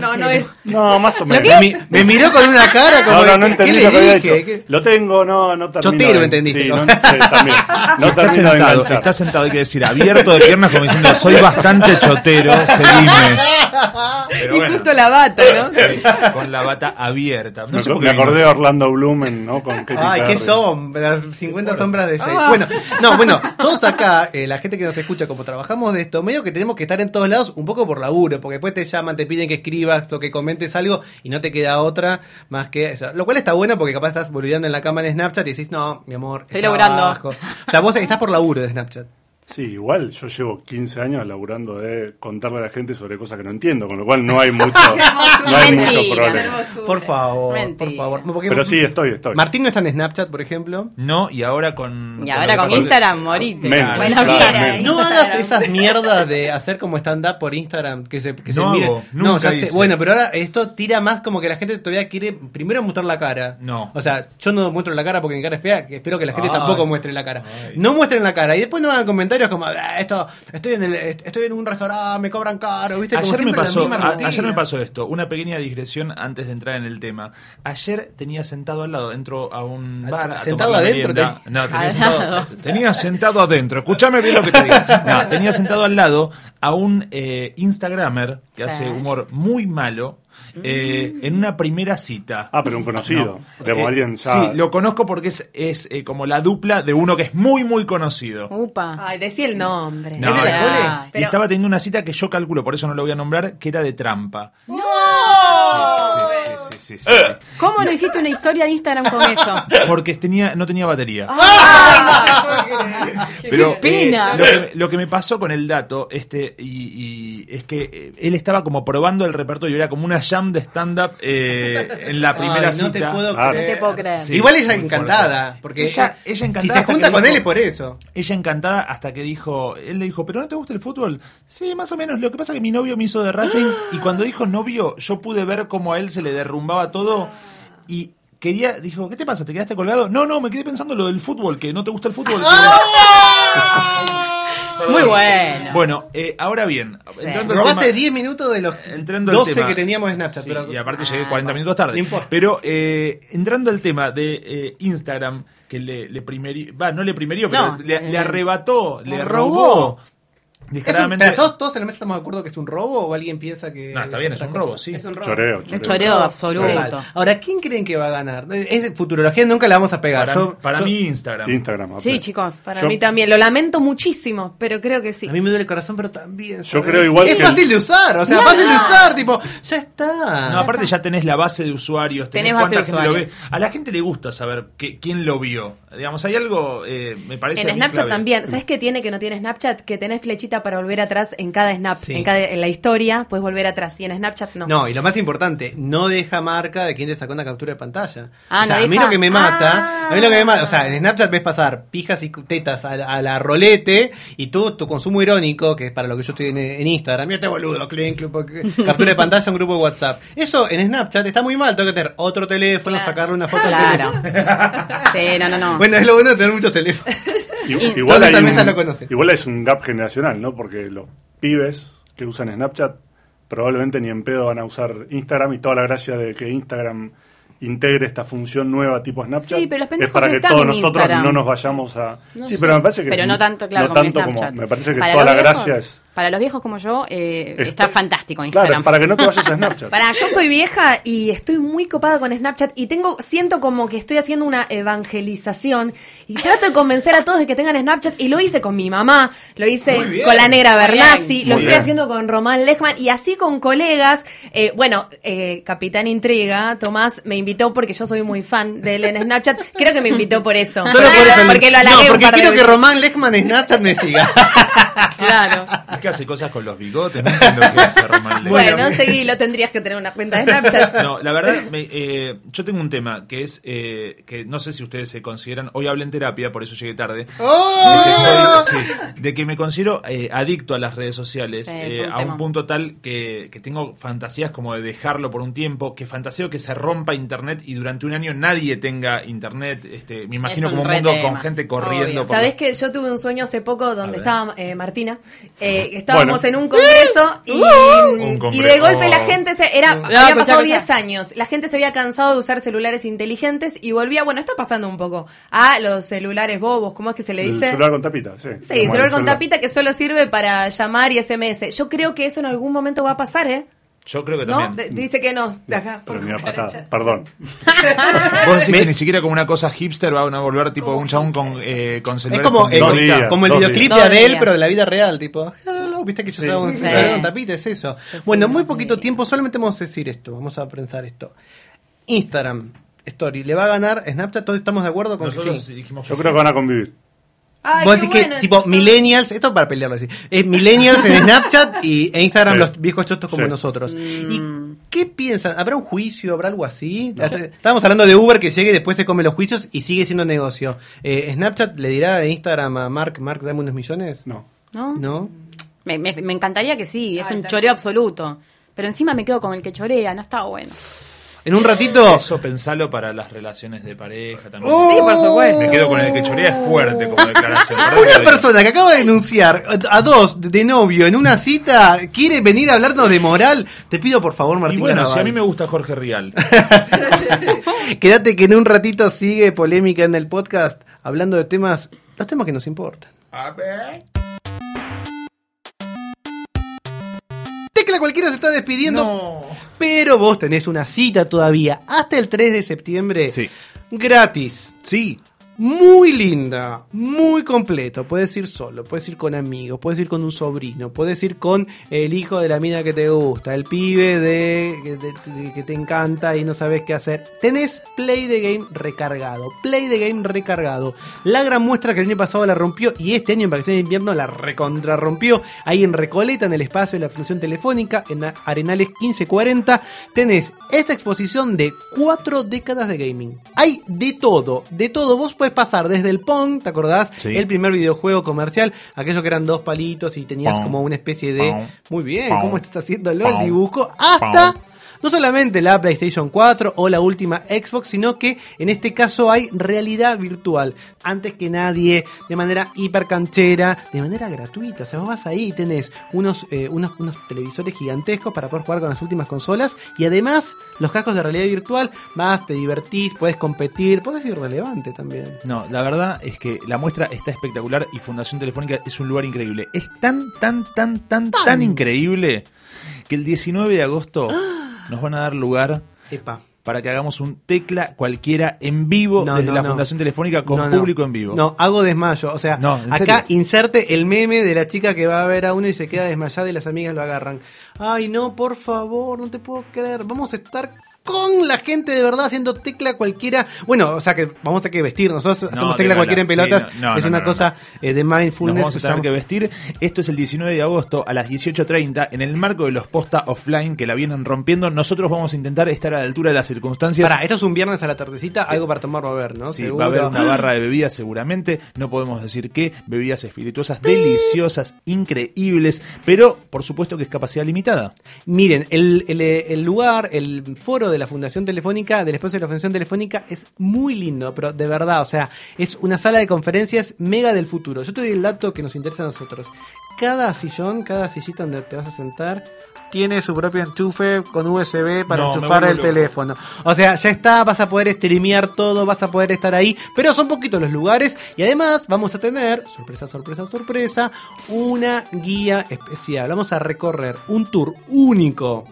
No, no es. No, más o menos. Me, mi- me miró con una cara como. No, no, no ¿qué entendí lo que había. ¿Qué- Lo tengo, no, no termino. Chotero, de- entendiste, Sí, ¿no? no, sí, también. No está termino de sentado, está sentado, hay que decir, abierto de piernas como diciendo, soy bastante chotero, seguime. Pero Y bueno, justo la bata, ¿no? sí, con la bata abierta. No Me, sé qué acordé de. Orlando Bloom ¿no? con Katy Ay, qué Perry. sombras, 50 sombras de Jay. Ah. Bueno, no, bueno, todos acá, eh, la gente que nos escucha, como trabajamos de esto, medio que tenemos que estar en todos lados un poco por laburo, porque después te llaman, te piden que escribas o que comentes algo y no te queda otra más que eso. Lo cual está bueno porque capaz estás boludeando en la cama en Snapchat y decís, no, mi amor, Estoy es laburando. trabajo". O sea, vos estás por laburo de Snapchat. Sí, igual yo llevo 15 años laburando de contarle a la gente sobre cosas que no entiendo, con lo cual no hay mucho, no hay mucho problema. Por favor, Mentira. por favor. Porque Pero sí, estoy, estoy. Martín no está en Snapchat, por ejemplo. No, y ahora con. Y ahora con Instagram, morite. Menos. Bueno, menos. No Instagram. hagas esas mierdas de hacer como stand-up por Instagram que se, que se No mire. hago, no, nunca sé. hice. Bueno, pero ahora esto tira más como que la gente todavía quiere primero mostrar la cara. No. O sea, yo no muestro la cara porque mi cara es fea, que espero que la gente Ay. tampoco muestre la cara. Ay. No muestren la cara y después no hagan comentarios como, "Ah, esto, estoy en el, estoy en un restaurante, me cobran caro, ¿viste? Como Ayer me, pasó, a- ayer me pasó esto, una pequeña digresión antes de entrar en el tema. Ayer tenía sentado al lado, entro a un bar a ¿sentado tomar la adentro te- No, tenía sentado, lado. tenía sentado adentro. Escúchame bien lo que te digo. No, tenía sentado al lado a un eh, Instagramer que Sí. hace humor muy malo eh, en una primera cita. Ah, pero un conocido. No. Digamos, Eh, alguien ya. Sí, lo conozco porque es, es eh, como la dupla de uno que es muy, muy conocido. Upa. Ay, decí el nombre. No, ¿Es de la? Y estaba teniendo una cita que yo calculo, por eso no lo voy a nombrar, que era de trampa. ¡No! Sí, sí, sí. ¿Cómo no hiciste una historia de Instagram con eso? Porque tenía, no tenía batería. Ah. Pero ¡Qué pena! eh, lo, que, lo que me pasó con el dato, este, y, y es que eh, él estaba como probando el repertorio, era como una jam de stand-up eh, en la primera Ay, no cita. te puedo Ah. creer. No te puedo creer. Sí, Igual ella encantada, fuerte. porque Ella- ella encantada Si se junta con dijo- él es por eso. Ella encantada hasta que dijo, él le dijo, ¿pero no te gusta el fútbol? Sí, más o menos. Lo que pasa es que mi novio me hizo de Racing y cuando dijo novio, yo pude ver cómo a él se le derrumbaba todo y quería, dijo, ¿qué te pasa? ¿Te quedaste colgado? No, no, me quedé pensando lo del fútbol, que no te gusta el fútbol. Muy bueno. Bueno, eh, ahora bien, entrando al Robaste tema- 10 minutos de los entrando al 12 tema- que teníamos en Snapchat. Sí, pero- y aparte llegué Ah, 40 bueno. minutos tarde. No. Pero eh, entrando al tema de eh, Instagram, que le, le primerió, va, no le primerió, pero le, le arrebató, le le robó. ¿Es un- pero ¿todos, todos en la mesa estamos de acuerdo que es un robo o alguien piensa que.? No, está bien, es un cosa? robo, sí. Es un robo. Choreo, Es choreo. choreo absoluto. Ahora, ¿quién creen que va a ganar? Es futurología, nunca la vamos a pegar. Para, Yo- para yo- mí, Instagram. Instagram. Sí, chicos. Para Yo- mí también. Lo lamento muchísimo, pero creo que sí. A mí me duele el corazón, pero también. Yo creo igual Es que fácil el- de usar, o sea, fácil de usar, tipo, ya está. No, aparte ya tenés la base de usuarios, tenés, Tenés base cuánta de gente lo ve. usuarios. A la gente le gusta saber que, quién lo vio. Digamos, hay algo, eh, me parece. En Snapchat clave. también. ¿Sabes qué tiene que no tiene Snapchat? Que tenés flechita para volver atrás en cada snap. Sí. En, cada, en la historia puedes volver atrás. Y en Snapchat no. No, y lo más importante, no deja marca de quién te sacó una captura de pantalla. Ah, o sea, no a mí deja. lo que me mata, Ah. a mí lo que me mata, o sea, en Snapchat ves pasar pijas y tetas a, la- a la rolete y tú, tu consumo irónico, que es para lo que yo estoy en, en Instagram, mira este boludo, porque- captura de pantalla a un grupo de WhatsApp. Eso en Snapchat está muy mal, tengo que tener otro teléfono, Claro. sacarle una foto al Claro. teléfono. Sí, no, no, no. Bueno, es lo bueno de tener muchos teléfonos. Igual, Todos hay un, igual es un gap generacional, ¿no? Porque los pibes que usan Snapchat probablemente ni en pedo van a usar Instagram y toda la gracia de que Instagram integre esta función nueva tipo Snapchat Sí, pero los es para que todos nosotros Instagram. no nos vayamos a... No sí, sé. pero me parece que... Pero no tanto, claro, no como tanto Snapchat. Me parece que Para toda la gracia es... Para los viejos como yo, eh, está, Está- fantástico Instagram. Claro, para que no te vayas a Snapchat. Para, yo soy vieja y estoy muy copada con Snapchat y tengo, siento como que estoy haciendo una evangelización y trato de convencer a todos de que tengan Snapchat y lo hice con mi mamá, lo hice con la negra Bernasi, lo estoy bien. haciendo con Román Lechman y así con colegas. Eh, bueno, eh, Capitán Intriga, Tomás, me invitó porque yo soy muy fan de él en Snapchat. Creo que me invitó por eso. Solo por eso. Porque lo no, halagué un porque de quiero que. Román Lechman en Snapchat me siga. Claro. Que hace cosas con los bigotes, no entiendo qué hace Román Lechman. Bueno, Bueno. seguilo, tendrías que tener una cuenta de Snapchat. No, la verdad, me- eh, yo tengo un tema que es eh, que no sé si ustedes se consideran. Hoy hablé en terapia, por eso llegué tarde. ¡Oh! De que, soy- sí, de que me considero eh, adicto a las redes sociales Sí, eh, un a tema. un punto tal que, que tengo fantasías como de dejarlo por un tiempo, que fantaseo que se rompa internet y durante un año nadie tenga internet. Este, me imagino un como un mundo tema. con gente corriendo. Por Sabés los- que yo tuve un sueño hace poco donde estaba eh, Martina. eh, estábamos Bueno. en un congreso y, Un y congreso. de golpe la gente se. Era, No, había escuchá, pasado escuchá. 10 años. La gente se había cansado de usar celulares inteligentes y volvía, bueno, está pasando un poco a los celulares bobos, ¿cómo es que se le El dice? celular con tapita, sí. Sí, el celular con tapita que solo sirve para llamar y SMS. Yo creo que eso en algún momento va a pasar, ¿eh? Yo creo que ¿No? también. De- dice que no. De acá, por Pero patada, perdón. Vos decís que ni siquiera como una cosa hipster van a volver tipo un chabón con, eh, con Es celulares como, con el, como el videoclip días. de Adele, pero de la vida real, tipo, hello, viste que yo Sí. un Sí. celular con tapita, es eso. Bueno, muy poquito tiempo, solamente vamos a decir esto, vamos a pensar esto. Instagram, Story, ¿le va a ganar Snapchat? ¿Todos estamos de acuerdo con que Nosotros sí? dijimos que Yo sí. creo que van a convivir. Ay, Vos qué decís que, bueno tipo, millennials, esto para pelearlo así, es millennials en Snapchat y e Instagram Sí. los viejos chotos como Sí. nosotros. Mm. ¿Y qué piensan? ¿Habrá un juicio? ¿Habrá algo así? Estábamos hablando de Uber que llegue y después se come los juicios y sigue siendo negocio. Eh, ¿Snapchat le dirá de Instagram a Mark, Mark, dame unos millones? No. ¿No? ¿No? Me, me- me encantaría que sí, es Ay, un choreo absoluto. Pero encima me quedo con el que chorea, no está bueno. En un ratito... Eso pensalo para las relaciones de pareja también. ¡Oh! Sí, por supuesto. Me quedo con el que chorea es fuerte como declaración. Una persona que acaba de denunciar a dos de novio en una cita quiere venir a hablarnos de moral. Te pido por favor, Y Martín. bueno, si a mí me gusta Jorge Rial. Quédate que en un ratito sigue polémica en el podcast hablando de temas, los temas que nos importan. A ver. Tecla cualquiera se está despidiendo, No. pero vos tenés una cita todavía hasta el 3 de septiembre. Sí. Gratis. Sí. Muy linda, muy completo. Puedes ir solo, puedes ir con amigos, puedes ir con un sobrino, puedes ir con el hijo de la mina que te gusta, el pibe de, que te encanta y no sabes qué hacer. Tenés Play the Game recargado, Play the Game recargado. La gran muestra que el año pasado la rompió y este año en vacaciones de invierno la recontra rompió. Ahí en Recoleta, en el espacio de la función telefónica, en Arenales 1540, tenés esta exposición de cuatro décadas de gaming. Hay de todo, de todo. Vos puedes pasar desde el Pong, ¿te acordás? Sí. El primer videojuego comercial, aquello que eran dos palitos y tenías Pong. como una especie de... Pong. Muy bien, Pong. ¿cómo estás haciéndolo el dibujo? Hasta... No solamente la PlayStation 4 o la última Xbox, sino que en este caso hay realidad virtual. Antes que nadie, de manera hiper canchera, de manera gratuita. O sea, vos vas ahí y tenés unos, eh, unos, unos televisores gigantescos para poder jugar con las últimas consolas. Y además, los cascos de realidad virtual, vas, te divertís, puedes competir, podés ir relevante también. No, la verdad es que la muestra está espectacular y Fundación Telefónica es un lugar increíble. Es tan, tan, tan, tan, tan increíble que el 19 de agosto nos van a dar lugar Epa. para que hagamos un tecla cualquiera en vivo No, desde no, la no. Fundación Telefónica con público en vivo. No, hago desmayo. O sea, No, ¿en acá serio? inserte el meme de la chica que va a ver a uno y se queda desmayada y las amigas lo agarran. Ay, no, por favor, no te puedo creer. Vamos a estar con la gente de verdad haciendo tecla cualquiera. Bueno, o sea que vamos a tener que vestir. Nosotros hacemos tecla cualquiera en Sí, pelotas. no, no, es una cosa eh, de Nos mindfulness. vamos a tener que vestir. Esto es el 19 de agosto a las 18.30 en el marco de los posta offline que la vienen rompiendo. Nosotros vamos a intentar estar a la altura de las circunstancias. Pará, esto es un viernes a la tardecita, algo para tomar va a haber, ¿no? Sí, Seguro. va a haber una barra de bebidas seguramente, no podemos decir qué, bebidas espirituosas deliciosas, increíbles, pero por supuesto que es capacidad limitada. Miren, el, el, el lugar, el foro de la Fundación Telefónica, del espacio de la Fundación Telefónica, es muy lindo, pero de verdad, o sea, es una sala de conferencias mega del futuro. Yo te doy el dato que nos interesa a nosotros. Cada sillón, cada sillita donde te vas a sentar, tiene su propio enchufe con USB para No, enchufar el loco. teléfono. O sea, ya está, vas a poder streamear todo, vas a poder estar ahí, pero son poquitos los lugares y además vamos a tener, sorpresa, sorpresa, sorpresa, una guía especial. Vamos a recorrer un tour único,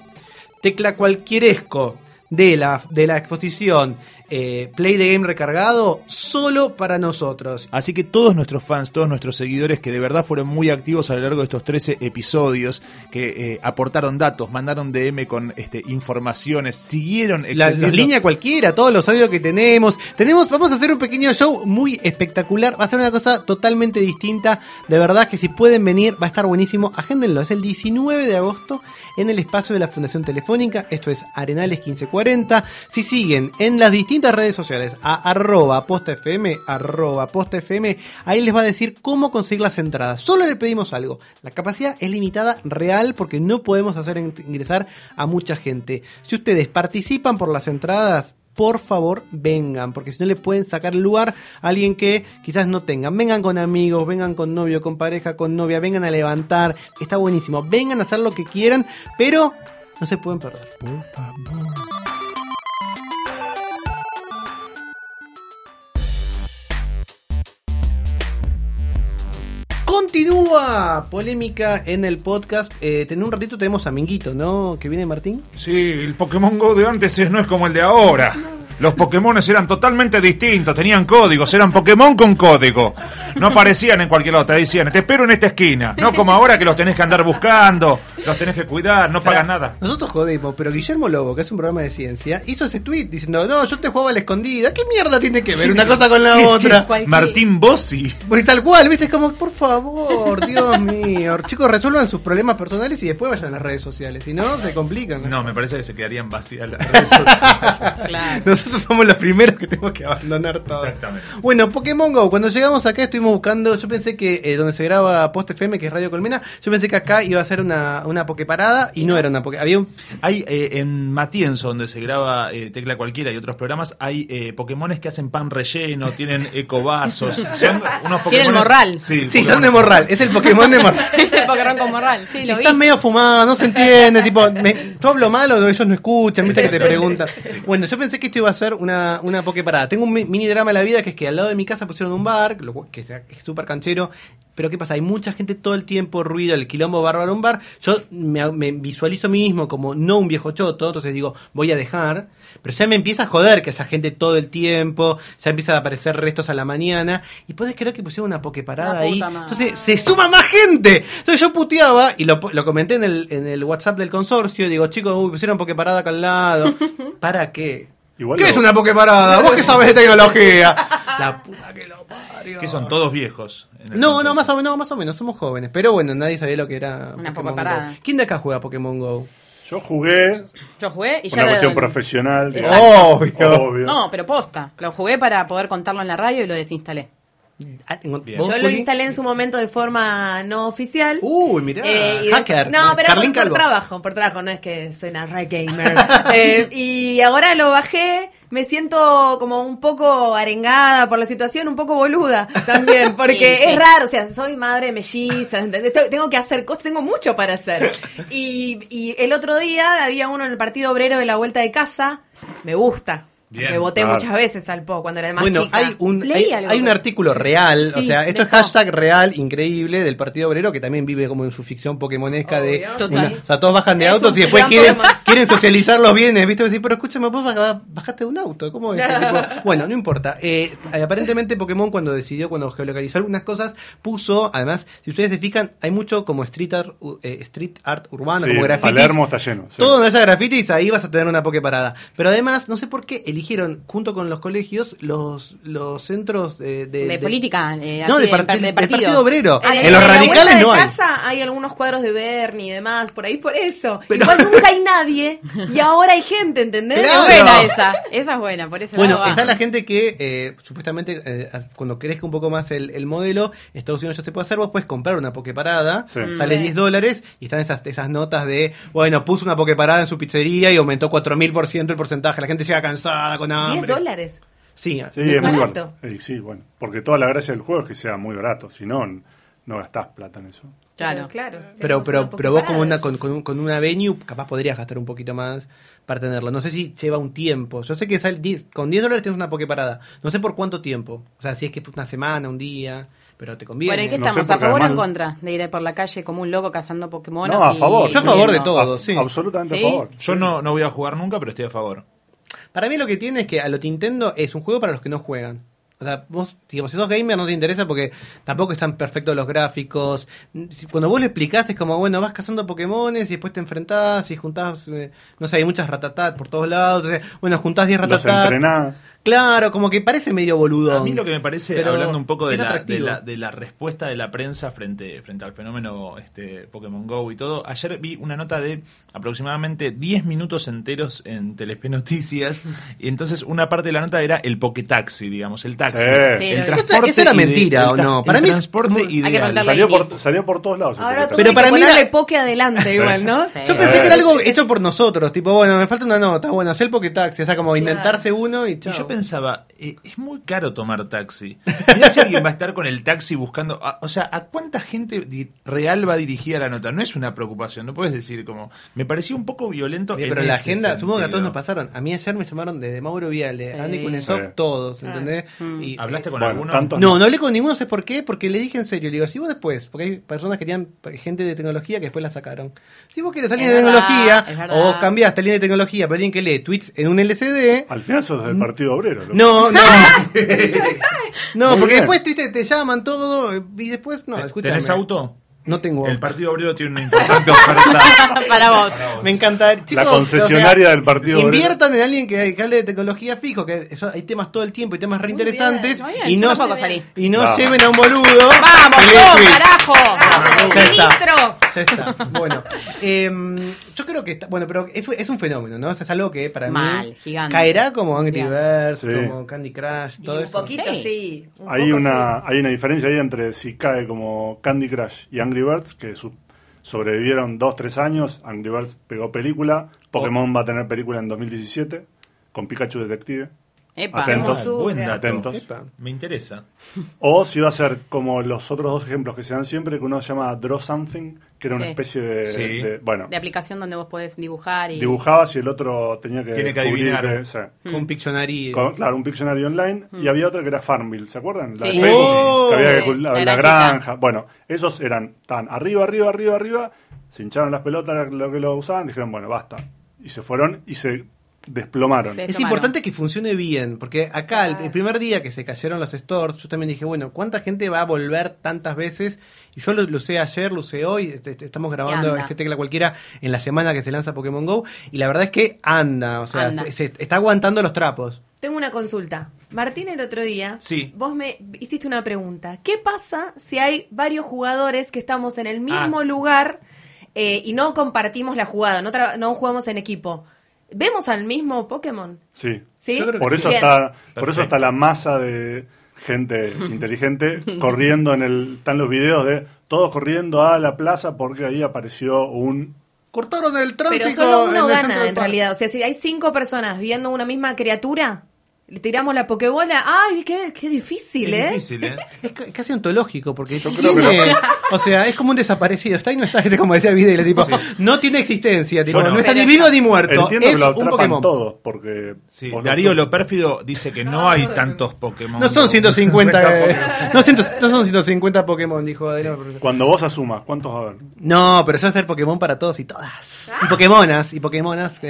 tecla cualquieresco de la, de la exposición eh, Play the Game recargado solo para nosotros. Así que todos nuestros fans, todos nuestros seguidores que de verdad fueron muy activos a lo largo de estos 13 episodios, que eh, aportaron datos, mandaron DM con este, informaciones, siguieron La, la línea cualquiera, todos los audios que tenemos. Tenemos, vamos a hacer un pequeño show muy espectacular. Va a ser una cosa totalmente distinta. De verdad que si pueden venir, va a estar buenísimo. Agéndenlo, es el 19 de agosto en el espacio de la Fundación Telefónica. Esto es Arenales 1540. Si siguen en las distintas redes sociales, a arroba postafm, ahí les va a decir cómo conseguir las entradas. Solo le pedimos algo. La capacidad es limitada real porque no podemos hacer ingresar a mucha gente. Si ustedes participan por las entradas, por favor vengan, porque si no le pueden sacar el lugar a alguien que quizás no tengan. Vengan con amigos, vengan con novio, con pareja, con novia, vengan a levantar, está buenísimo. Vengan a hacer lo que quieran, pero no se pueden perder. Por favor. Continúa polémica en el podcast. Eh, en un ratito tenemos a Minguito, ¿no? Que viene Martín. Sí, el Pokémon Go de antes es- no es como el de ahora. Los Pokémon eran totalmente distintos, tenían códigos, eran Pokémon con código. No aparecían en cualquier lado, te decían, te espero en esta esquina. No como ahora que los tenés que andar buscando. Los tenés que cuidar, no pagas nada. Nosotros jodemos, pero Guillermo Lobo, que es un programa de ciencia, hizo ese tweet diciendo, no, yo te jugaba a la escondida. ¿Qué mierda tiene que ver una cosa con la otra? Martín Bossi. Pues tal cual, viste, es como, por favor, Dios mío. Chicos, resuelvan sus problemas personales y después vayan a las redes sociales. Si no, se complican. No, me parece que se quedarían vacías las redes sociales. Claro. Nosotros somos los primeros que tenemos que abandonar todo. Exactamente. Bueno, Pokémon Go, cuando llegamos acá estuvimos buscando, yo pensé que eh, donde se graba Post FM, que es Radio Colmena, yo pensé que acá iba a ser una, una Pokeparada y no era una Poké. Había un, Hay eh, en Matienzo, donde se graba eh, Tecla Cualquiera y otros programas, hay eh, Pokémones que hacen pan relleno, tienen ecovasos. Son unos Tienen morral. Sí, Sí, son de Morral, es el Pokémon de Morral. Es el Pokémon con morral, sí, lo vi. Están medio fumados, no se entiende, tipo, me, yo hablo mal o ellos no escuchan, viste que te preguntan. Bueno, yo pensé que esto iba a ser una, una Poképarada. Tengo un mi- mini drama de la vida que es que al lado de mi casa pusieron un bar, que es es súper canchero, pero ¿qué pasa? Hay mucha gente todo el tiempo, ruido, el quilombo bárbaro un bar. Yo me, me visualizo a mí mismo como no un viejo choto, entonces digo, voy a dejar. Pero ya me empieza a joder que haya gente todo el tiempo, ya empiezan a aparecer restos a la mañana. Y puedes creer que pusieron una Poképarada La ahí. madre. Entonces se suma más gente. Entonces yo puteaba y lo, lo comenté en el, en el WhatsApp del consorcio. Digo, chicos, uy, pusieron Poképarada acá al lado. ¿Para qué? Igual ¿Qué lo- es una Poképarada? ¿Vos qué sabes de tecnología? La puta que lo. Que son todos viejos. en el No, no, más o menos, no, más o menos, somos jóvenes. Pero bueno, nadie sabía lo que era Una Poképarada. Go. ¿Quién de acá juega Pokémon Go? Yo jugué Yo jugué y ya una cuestión profesional. Obvio. Obvio. No, pero posta. Lo jugué para poder contarlo en la radio y lo desinstalé. Ah, tengo- Bien. ¿vos, Yo lo instalé en su momento de forma no oficial. Uy, mirá, Eh, hacker. No, pero por, trabajo, por trabajo, no es que soy una re gamer. Eh, y ahora lo bajé, me siento como un poco arengada por la situación, un poco boluda también, porque Sí, sí. es raro, o sea, soy madre melliza, tengo que hacer cosas, tengo mucho para hacer. Y, y el otro día había uno en el Partido Obrero de la Vuelta de Casa, me gusta. Bien, que voté claro. muchas veces al PO cuando era más Bueno, chica. hay un, Leí hay, algo hay un que- artículo real, o Sí, sea, esto es hashtag real increíble del Partido Obrero que también vive como en su ficción pokémonesca de... Obvio. Total. una- o sea, todos bajan de Es autos y después quieren, socializar los bienes, ¿viste? Decís, pero escúchame, vos baj- bajaste de un auto, ¿cómo es? Tipo, bueno, no importa. Eh, aparentemente Pokémon cuando decidió, cuando geolocalizó algunas cosas, puso, además, si ustedes se fijan, hay mucho como street art, eh, street art urbano, Sí, como grafitis. Palermo está lleno. sí. Todo donde haya grafitis, ahí vas a tener una Poképarada. Pero además, no sé por qué eligieron, junto con los colegios, los, los centros de, de, De política, eh, no, de. Partido Obrero. En, los en radicales no de hay. casa hay algunos cuadros de Bernie y demás, por ahí por eso. Igual nunca hay nadie y ahora hay gente, ¿entendés? Claro. Es buena esa. Esa es buena, por eso Bueno, lado va. está la gente que eh, supuestamente eh, cuando crezca un poco más el, el modelo, Estados Unidos ya se puede hacer, vos puedes comprar una Pokeparada, Sí. sale Mm. 10 dólares y están esas, esas notas de, bueno, puso una Pokeparada en su pizzería y aumentó 4000% el porcentaje, la gente llega cansada con hambre. 10 dólares. Sí, Sí, es muy barato. barato. Sí, bueno. Porque toda la gracia del juego es que sea muy barato. Si no, no gastás plata en eso. Claro. claro. Pero, pero, pero vos como una, con, con, un- con una venue, capaz podrías gastar un poquito más para tenerlo. No sé si lleva un tiempo. Yo sé que sale 10 con 10 dólares tienes una Pokeparada. No sé por cuánto tiempo. O sea, si es que es una semana, un día, pero te conviene. Bueno, ¿y qué No sé, estamos? ¿A favor o en contra de ir por la calle como un loco cazando Pokémon? No, a favor. Yo a favor de todo. A- sí. Absolutamente ¿Sí? a favor. Yo no, no voy a jugar nunca, pero estoy a favor. Para mí lo que tiene es que a lo Nintendo es un juego para los que no juegan. O sea, vos, digamos, si sos gamer no te interesa porque tampoco están perfectos los gráficos. Cuando vos lo explicás es como, bueno, vas cazando Pokémones y después te enfrentás y juntás, eh, no sé, hay muchas ratatat por todos lados. Entonces, bueno, juntás 10 Los ratatat. entrenás. Claro, como que parece medio boludo. A mí lo que me parece, Pero hablando un poco de la, de, atractivo. la, de la respuesta de la prensa frente, frente al fenómeno este, Pokémon Go y todo, ayer vi una nota de aproximadamente 10 minutos enteros en Telefe Noticias, y entonces una parte de la nota era el Poketaxi, digamos, el taxi. Sí. Sí, el transporte Eso era mentira, ¿o no? el Para mí es transporte como- Hay que ideal. preguntarle Salió por, salió por todos lados. el Ahora todo Pokétag. Pero hay para que mí ponerle poke adelante igual, ¿no? Sí. Yo pensé que era algo hecho por nosotros, tipo, bueno, me falta una nota, bueno, hacer el Poketaxi, o sea, como inventarse uno y Y chao. yo pensaba, eh, es muy caro tomar taxi. Mirá si alguien va a estar con el taxi buscando. a- o sea, ¿a cuánta gente di- real va dirigida la nota? No es una preocupación, no puedes decir como. Me pareció un poco violento. En pero la ese agenda, supongo que a todos nos pasaron. A mí ayer me llamaron de Mauro Viale, Sí. Andy Kunesov, Sí. todos, ¿entendés? Mm. Y, ¿Hablaste eh, con Bueno, alguno? tantos No, no hablé con ninguno, no sé por qué, porque le dije en serio, le digo, si vos después, porque hay personas que tenían gente de tecnología que después la sacaron. Si vos querés alguien de verdad, tecnología, o cambiaste a alguien de tecnología, pero alguien que lee tweets en un LCD, Al final sos del Partido Obrero. loco. no, no. no, Muy porque bien. después te, te llaman todo y después, no, ¿Te- escúchame. ¿Tenés auto? No tengo. El Partido Obrero tiene una importante oferta. Para vos. Me encanta. Chicos, La concesionaria o sea, del Partido Obrero. Inviertan en alguien que, que hable de tecnología fijo, que eso, hay temas todo el tiempo y temas reinteresantes. Y no, y no Vamos. lleven a un boludo. ¡Vamos, y vos, tweet. carajo! Ya está. ¡Ministro! Ya está. Bueno, em, yo creo que está, bueno, pero es, es un fenómeno, ¿no? O sea, es algo que para Mal, mí gigante. caerá como Angry. Birds, Sí. como Candy Crush, Y todo un eso. poquito, Sí. sí. un Hay poco una, sí. hay una diferencia ahí entre si cae como Candy Crush y Angry Birds, que su- sobrevivieron dos, tres años. Angry Birds pegó película. Pokémon va a tener película en 2017 con Pikachu Detective. Epa. Atentos. Buen dato. Atentos. Epa. Me interesa. O si va a ser como los otros dos ejemplos que se dan siempre, que uno se llama Draw Something, que era una Sí. especie de, Sí. de- bueno, De aplicación donde vos podés dibujar y... dibujabas y el otro tenía que Tiene que descubrir adivinar. que- sí. Con un Pictionary. Con- claro, un Pictionary online. Y había otro que era Farmville, ¿se acuerdan? La de Sí. Facebook, Oh. que había que la, la la granjita. granja. Bueno, esos eran, estaban arriba, arriba, arriba, arriba, se hincharon las pelotas lo que lo usaban, dijeron, bueno, basta. Y se fueron y se desplomaron. Es importante que funcione bien, porque acá el, el primer día que se cayeron los stores, yo también dije, bueno, ¿cuánta gente va a volver tantas veces? Y yo lo, lo usé ayer, lo usé hoy, este- este- estamos grabando este tecla cualquiera en la semana que se lanza Pokémon Go, y la verdad es que anda, o sea, Anda. se, se está aguantando los trapos. Tengo una consulta. Martín, el otro día, Sí. vos me hiciste una pregunta. ¿Qué pasa si hay varios jugadores que estamos en el mismo Ah. lugar eh, y no compartimos la jugada, no, tra- no jugamos en equipo? ¿Vemos al mismo Pokémon? Sí. ¿Sí? Por sí. eso Bien. está, por eso está la masa de gente inteligente corriendo en el, están los videos de todos corriendo a la plaza porque ahí apareció un Cortaron el tráfico. Pero solo en uno centro gana en realidad. O sea, si hay cinco personas viendo una misma criatura, le tiramos la pokebola. ¡Ay, qué, qué difícil, Es eh! difícil, ¿eh? Es ca- casi ontológico, porque Yo creo que tiene- o sea, es como un desaparecido. Está y no está, este como decía Videla, tipo, no tiene existencia, tipo, Bueno, no está ni vivo ni muerto. entiendo Es que lo un Pokémon. todos porque Sí, Darío lo pérfido dice que no hay tantos Pokémon. No son Go. 150, eh, no, ciento- no son 150 Pokémon, dijo Adriano. cuando vos asumas cuántos va a haber No, pero eso va a ser Pokémon para todos y todas. Y Pokémonas, y Pokémonas.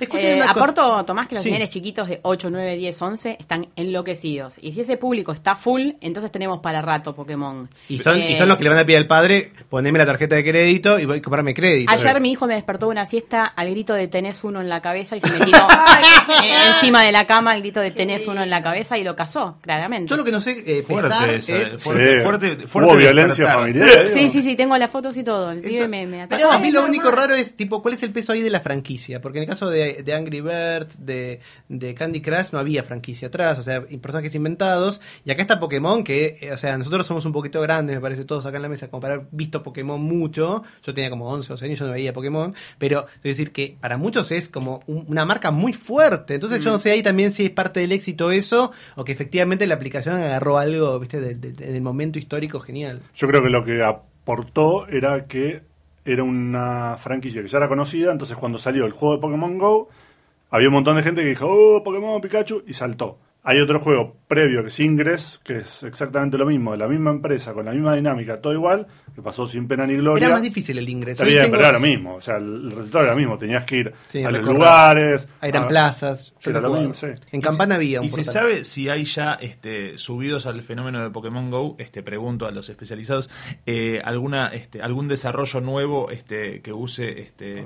Escuchen Eh, aporto, Tomás, que los Sí. nenes chiquitos de 8, 9, 10, 11 están enloquecidos. Y si ese público está full, entonces tenemos para rato Pokémon. Y son, y Eh, son los que le van a pedir al padre, poneme la tarjeta de crédito y voy a comprarme crédito. Ayer mi hijo me despertó de una siesta al grito de tenés uno en la cabeza y se me tiró eh, encima de la cama al grito de tenés uno en la cabeza y lo casó, claramente. Yo lo que no sé eh, pesar Fuerte, esa, es... fuerte, Sí. fuerte, fuerte hubo violencia despertar. familiar Sí, sí, sí, tengo las fotos y todo. El Eso- me, me Pero a mí lo único raro es, tipo, ¿cuál es el peso ahí de la franquicia? Porque en el caso de, de Angry Birds, de, de Candy Crush, no había franquicia atrás, o sea, personajes inventados. Y acá está Pokémon, que, eh, o sea, nosotros somos un poquito grandes, me parece, todos acá en la mesa, como para haber visto Pokémon mucho. Yo tenía como 11 o 12 años, yo no veía Pokémon. Pero, quiero decir que para muchos es como un- una marca muy fuerte. Entonces, yo no sé ahí también si es parte del éxito eso, o que efectivamente la aplicación agarró algo, viste, de- de- en el momento histórico genial. yo creo que lo que aportó era que era una franquicia que ya era conocida entonces cuando salió el juego de Pokémon Go había un montón de gente que dijo oh Pokémon Pikachu y saltó hay otro juego previo que es Ingress que es exactamente lo mismo de la misma empresa con la misma dinámica todo igual que pasó sin pena ni gloria Era más difícil el ingreso. Está bien, pero era lo mismo. O sea, el, resultado era lo mismo. Tenías que ir Sí, a los recorrer. lugares. Eran a- plazas. yo Era lo mismo, sí. En Campana había un ¿Y se sabe si hay ya este, subidos al fenómeno de Pokémon Go? Este, pregunto a los especializados, eh, alguna, este, algún desarrollo nuevo este, que use este,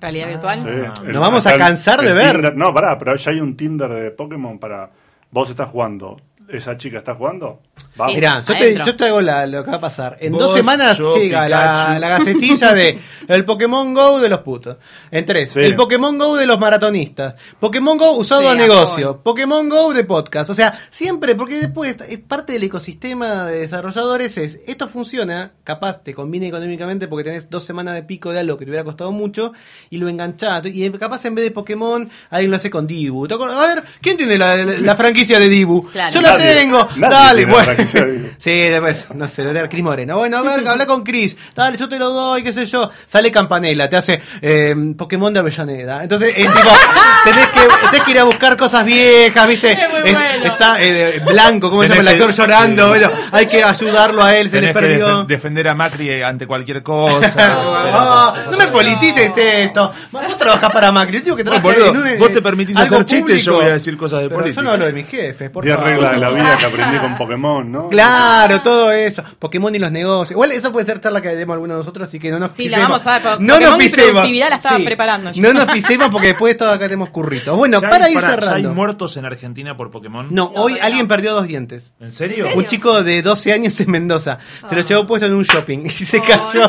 Realidad virtual. Sí, Ah. Nos vamos a el- cansar de el ver. Tinder- no, pará, pero ya hay un Tinder de Pokémon para. Vos estás jugando. ¿Esa chica está jugando? Vamos. Mirá, yo te, yo te hago la- lo que va a pasar. En Vos, dos semanas yo, llega la, la gacetilla de el Pokémon Go de los putos. En tres, Sí. el Pokémon Go de los maratonistas. Pokémon Go usado Sí, a negocio. Pokémon Go de podcast. O sea, siempre, porque después es parte del ecosistema de desarrolladores es, esto funciona, capaz te conviene económicamente porque tenés dos semanas de pico de algo que te hubiera costado mucho y lo enganchás. Y capaz en vez de Pokémon, alguien lo hace con Dibu. A ver, ¿quién tiene la, la- la franquicia de Dibu? Claro. Yo la Nadie. tengo. Nadie Dale, bueno. de. Sí, después, no sé, lo de Cris Moreno. Bueno, a ver, habla con Cris. Dale, yo te lo doy, qué sé yo. Sale Campanella, te hace eh, Pokémon de Avellaneda. Entonces, es tipo, tenés que, tenés que ir a buscar cosas viejas, ¿viste? Es muy bueno. Está eh, Blanco, ¿cómo se llama? El actor llorando. sí. Bueno, hay que ayudarlo a él, se le tenés que perdió. defen- defender a Macri ante cualquier cosa. Ah, no me politices esto. Vos trabajás para Macri, yo digo que Bueno, un- vos te permitís hacer chistes, yo voy a decir cosas de política. Yo no hablo de mis jefes, por 10 favor. reglas de la vida que aprendí con Pokémon, ¿no? Claro, todo eso. Pokémon y los negocios. Igual eso puede ser charla que demos alguno de nosotros, así que no nos Sí, la pisemos. vamos a ver, No Pokémon nos pisemos. productividad la estaba preparando yo. No nos pisemos porque después todos acá tenemos curritos. Bueno, ¿Ya para hay- ir pará, ¿ya hay cerrando. muertos en Argentina por Pokémon? No, hoy alguien perdió dos dientes. ¿En serio? Un chico de 12 años en Mendoza. Se lo llevó puesto en un shopping y se Oh, cayó. no.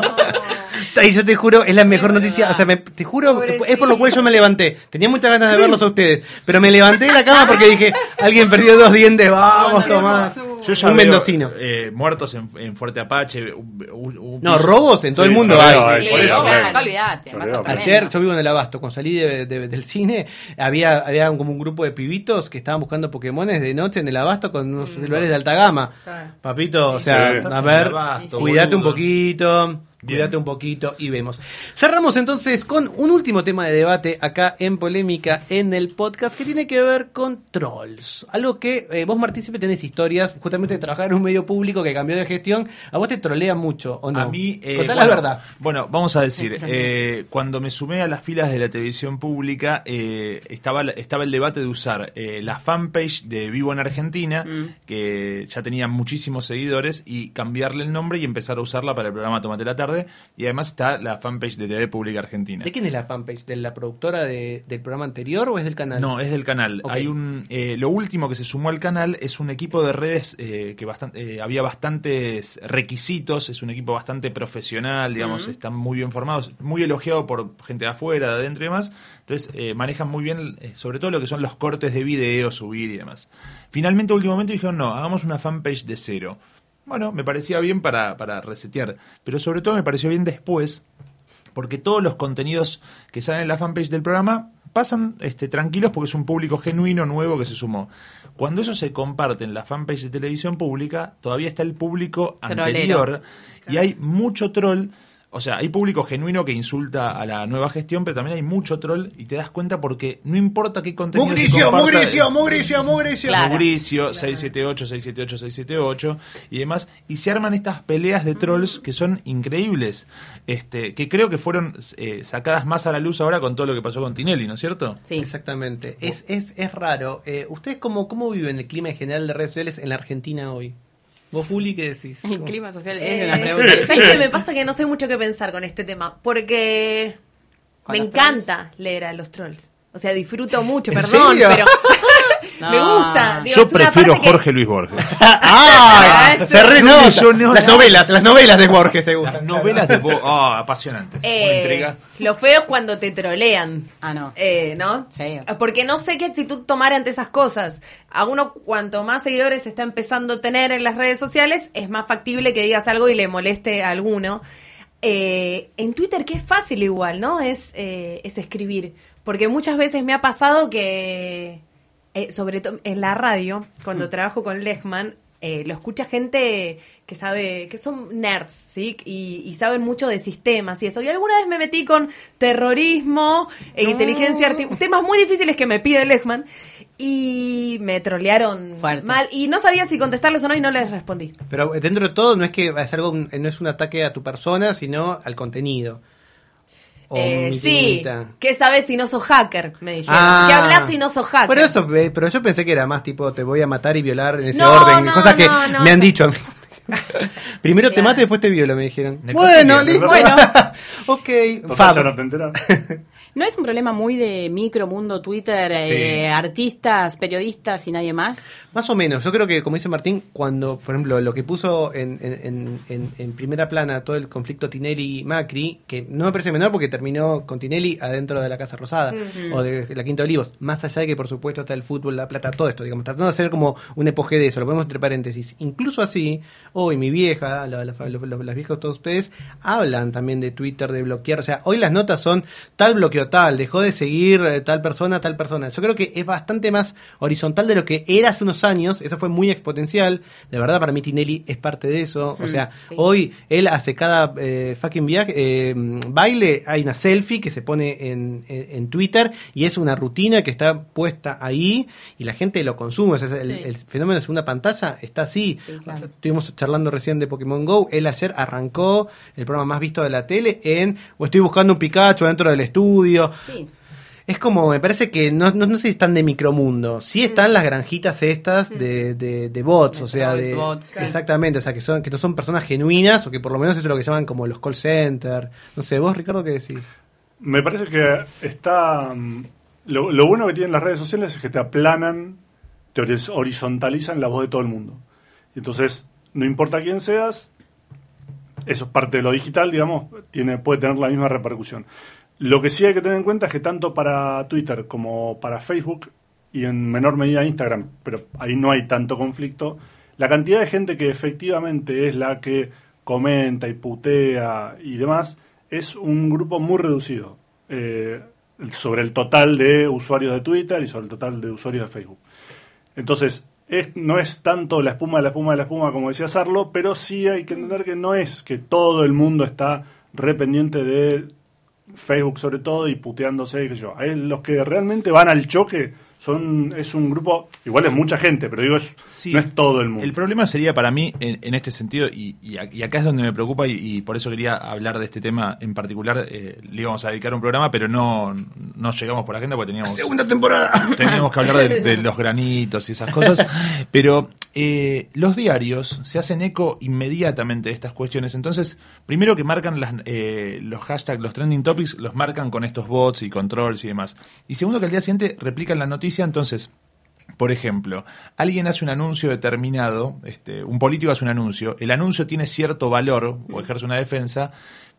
Y yo te juro, es la mejor noticia. O sea, me- te juro, es por lo cual yo me levanté. Tenía muchas ganas de verlos a ustedes. Pero me levanté de la cama porque dije, alguien perdió dos dientes, vamos, Tomás. Yo ya un veo, mendocino. eh, muertos en, en Fuerte Apache. un- un- un- No, robos en todo Sí, el mundo hay. hay, Sí, por eso, claro, tremendo. Ayer yo vivo en el Abasto, cuando salí de- de- del cine, había, había como un grupo de pibitos que estaban buscando Pokémones de noche en el Abasto con unos celulares de alta gama. Claro. Papito, o sea, Sí. a ver, cuídate un poquito. Cuídate un poquito y vemos. Cerramos entonces con un último tema de debate acá en Polémica en el podcast que tiene que ver con trolls. Algo que eh, vos, Martín, siempre tenés historias, justamente de trabajar en un medio público que cambió de gestión. ¿A vos te trolean mucho o no? A mí. eh, Contá bueno, la verdad. Bueno, vamos a decir, Extraño. eh, cuando me sumé a las filas de la televisión pública, eh, estaba, estaba el debate de usar eh, la fanpage de Vivo en Argentina, que ya tenía muchísimos seguidores, y cambiarle el nombre y empezar a usarla para el programa Tomate la Tarde. Y además está la fanpage de TV Pública Argentina. ¿De quién es la fanpage? ¿De la productora de- del programa anterior o es del canal? No, es del canal. Hay un, eh, lo último que se sumó al canal es un equipo de redes eh, que bastante, eh, había bastantes requisitos, es un equipo bastante profesional, digamos, están muy bien formados, muy elogiado por gente de afuera, de adentro y demás. Entonces eh, manejan muy bien, eh, sobre todo lo que son los cortes de video, subir y demás. Finalmente, momento dijeron, no, hagamos una fanpage de cero. Bueno, me parecía bien para, para resetear, pero sobre todo me pareció bien después porque todos los contenidos que salen en la fanpage del programa pasan este, tranquilos porque es un público genuino, nuevo que se sumó. Cuando eso se comparte en la fanpage de televisión pública, todavía está el público Trolero. anterior y hay mucho troll. O sea, hay público genuino que insulta a la nueva gestión, pero también hay mucho troll y te das cuenta porque no importa qué contenido se Mugricio, comparta- Mugricio, Mugricio, Mugricio. Claro. Mauricio, 678, 678, 678 y demás. Y se arman estas peleas de trolls que son increíbles. Este, que creo que fueron eh, sacadas más a la luz ahora con todo lo que pasó con Tinelli, ¿no es cierto? Sí. Exactamente. Es, es, es raro. Eh, ¿Ustedes cómo, cómo viven el clima en general de redes sociales en la Argentina hoy? ¿Vos, Juli, qué decís? El clima social Eh, es una pregunta. ¿Sabes qué me pasa? Que no sé mucho qué pensar con este tema. Porque ¿Con me encanta leer a los trolls. O sea, disfruto mucho, ¿En perdón, serio? me No. gusta. Digo, Yo prefiero que- Jorge Luis Borges. ¡Ah! Eso. Se renota. Yo no- las novelas, las novelas de Borges te Las gustan. novelas de Bo- ah, apasionantes. Eh, Una intriga. Lo feo es cuando te trolean. Ah, no. Eh, ¿No? Sí. Porque no sé qué actitud tomar ante esas cosas. A uno, cuanto más seguidores está empezando a tener en las redes sociales, es más factible que digas algo y le moleste a alguno. Eh, en Twitter, que es fácil igual, ¿no? Es, eh, es escribir. Porque muchas veces me ha pasado que, eh, sobre todo en la radio, cuando trabajo con Lechman, eh, lo escucha gente que sabe, que son nerds, ¿sí? Y, y saben mucho de sistemas y eso. Y alguna vez me metí con terrorismo e inteligencia artificial, temas muy difíciles que me pide Lechman, y me trolearon Fuerte. mal. Y no sabía si contestarles o no y no les respondí. Pero eh, dentro de todo no es que es algo, no es un ataque a tu persona, sino al contenido. O Eh, sí. ¿qué sabes si no sos hacker? Me dijeron. Ah. ¿Qué hablas si no sos hacker? Pero eso, eh, pero yo pensé que era más tipo te voy a matar y violar en ese No, orden, no, cosas que no, no, me han o sea- dicho a mí. Primero te mato y después te violo, me dijeron. Bueno, listo. Bueno. Ok, Total, Fab. ya no te enteras. ¿No es un problema muy de micro, mundo, Twitter, Sí. eh, artistas, periodistas y nadie más? Más o menos, yo creo que como dice Martín, cuando, por ejemplo, lo que puso en, en- en- en- en primera plana todo el conflicto Tinelli-Macri, que no me parece menor porque terminó con Tinelli adentro de la Casa Rosada o de la Quinta de Olivos, más allá de que por supuesto está el fútbol, la plata, todo esto, digamos, tratando de hacer como un epoge de eso, lo ponemos entre paréntesis. Incluso así, hoy mi vieja, la- la- los- los- las viejas de todos ustedes, hablan también de Twitter, de bloquear, o sea, hoy las notas son tal bloqueo tal, dejó de seguir eh, tal persona, tal persona. Yo creo que es bastante más horizontal de lo que era hace unos años, eso fue muy exponencial, de verdad para mí Tinelli es parte de eso, o sea, sí. hoy él hace cada eh, fucking viaje, eh, baile, hay una selfie que se pone en, en- en Twitter y es una rutina que está puesta ahí y la gente lo consume, o sea, el, Sí. el fenómeno de segunda pantalla está así. Sí, claro. Estuvimos charlando recién de Pokémon Go, él ayer arrancó el programa más visto de la tele en o estoy buscando un Pikachu dentro del estudio. Sí. Es como, me parece que no, no, no sé si están de micromundo. Sí están las granjitas estas de, de, de bots, o sea, de, bots. exactamente, o sea, que son que no son personas genuinas o que por lo menos eso es lo que llaman como los call center. No sé, vos Ricardo qué decís? Me parece que está. mm, Lo, lo bueno que tienen las redes sociales es que te aplanan, te horiz- horizontalizan la voz de todo el mundo. Y Entonces, no importa quién seas, eso es parte de lo digital, digamos, tiene, puede tener la misma repercusión. Lo que sí hay que tener en cuenta es que tanto para Twitter como para Facebook y en menor medida Instagram, pero ahí no hay tanto conflicto, la cantidad de gente que efectivamente es la que comenta y putea y demás es un grupo muy reducido eh, sobre el total de usuarios de Twitter y sobre el total de usuarios de Facebook. Entonces, es, no es tanto la espuma de la espuma de la espuma como decía Sarlo, pero sí hay que entender que no es que todo el mundo está re pendiente de Facebook sobre todo y puteándose, qué sé yo. Los que realmente van al choque son es un grupo, igual es mucha gente, pero digo, es, Sí. no es todo el mundo. El problema sería para mí en, en este sentido, y, y acá es donde me preocupa, y, y por eso quería hablar de este tema en particular. eh, le íbamos a dedicar un programa, pero no, no llegamos por agenda porque teníamos. Segunda temporada. Teníamos que hablar de, de los granitos y esas cosas. Pero eh, los diarios se hacen eco inmediatamente de estas cuestiones. Entonces, primero que marcan las, eh, los hashtags, los trending topics, los marcan con estos bots y controls y demás. Y segundo que al día siguiente replican la noticia. Entonces, por ejemplo, alguien hace un anuncio determinado, este, un político hace un anuncio, el anuncio tiene cierto valor o ejerce una defensa,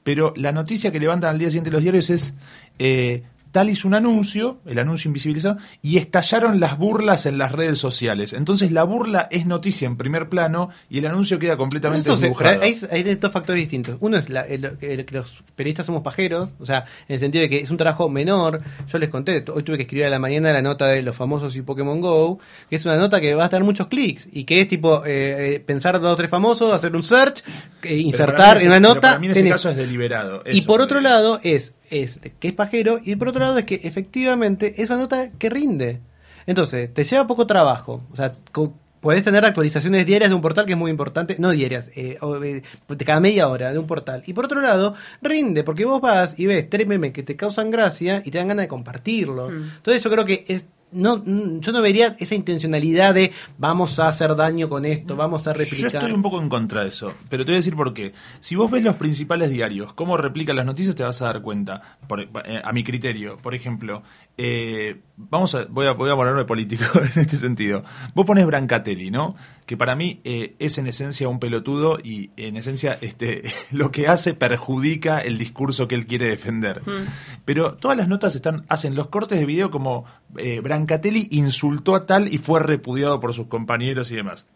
pero la noticia que levantan al día siguiente los diarios es eh, tal hizo un anuncio, el anuncio invisibilizado, y estallaron las burlas en las redes sociales. Entonces la burla es noticia en primer plano y el anuncio queda completamente Eso hay, hay dos factores distintos. Uno es la- el- el- que los periodistas somos pajeros, o sea, en el sentido de que es un trabajo menor. Yo les conté, hoy tuve que escribir a la mañana la nota de los famosos y Pokémon Go, que es una nota que va a tener muchos clics y que es tipo eh, eh, pensar dos o tres famosos, hacer un search, eh, Pero insertar en una pero nota. Para mí en ese tenés- caso es deliberado. y por otro lado es, es que es pajero y por otro lado es que efectivamente es una nota que rinde. Entonces, te lleva poco trabajo. O sea, podés tener actualizaciones diarias de un portal que es muy importante, no diarias, eh, eh, de cada media hora de un portal. Y por otro lado, rinde, porque vos vas y ves tres memes que te causan gracia y te dan ganas de compartirlo. Entonces yo creo que es no, yo no vería esa intencionalidad de vamos a hacer daño con esto, vamos a Yo replicar. estoy un poco en contra de eso, pero te voy a decir por qué. Si vos ves los principales diarios, cómo replican las noticias, te vas a dar cuenta. Por- eh, a mi criterio, por ejemplo, eh, vamos a, voy a, voy a ponerme político en este sentido. Vos pones Brancatelli, ¿no? Que para mí eh, es en esencia un pelotudo y en esencia este, lo que hace perjudica el discurso que él quiere defender. Pero todas las notas están, hacen los cortes de video como eh, Brancatelli insultó a tal y fue repudiado por sus compañeros y demás.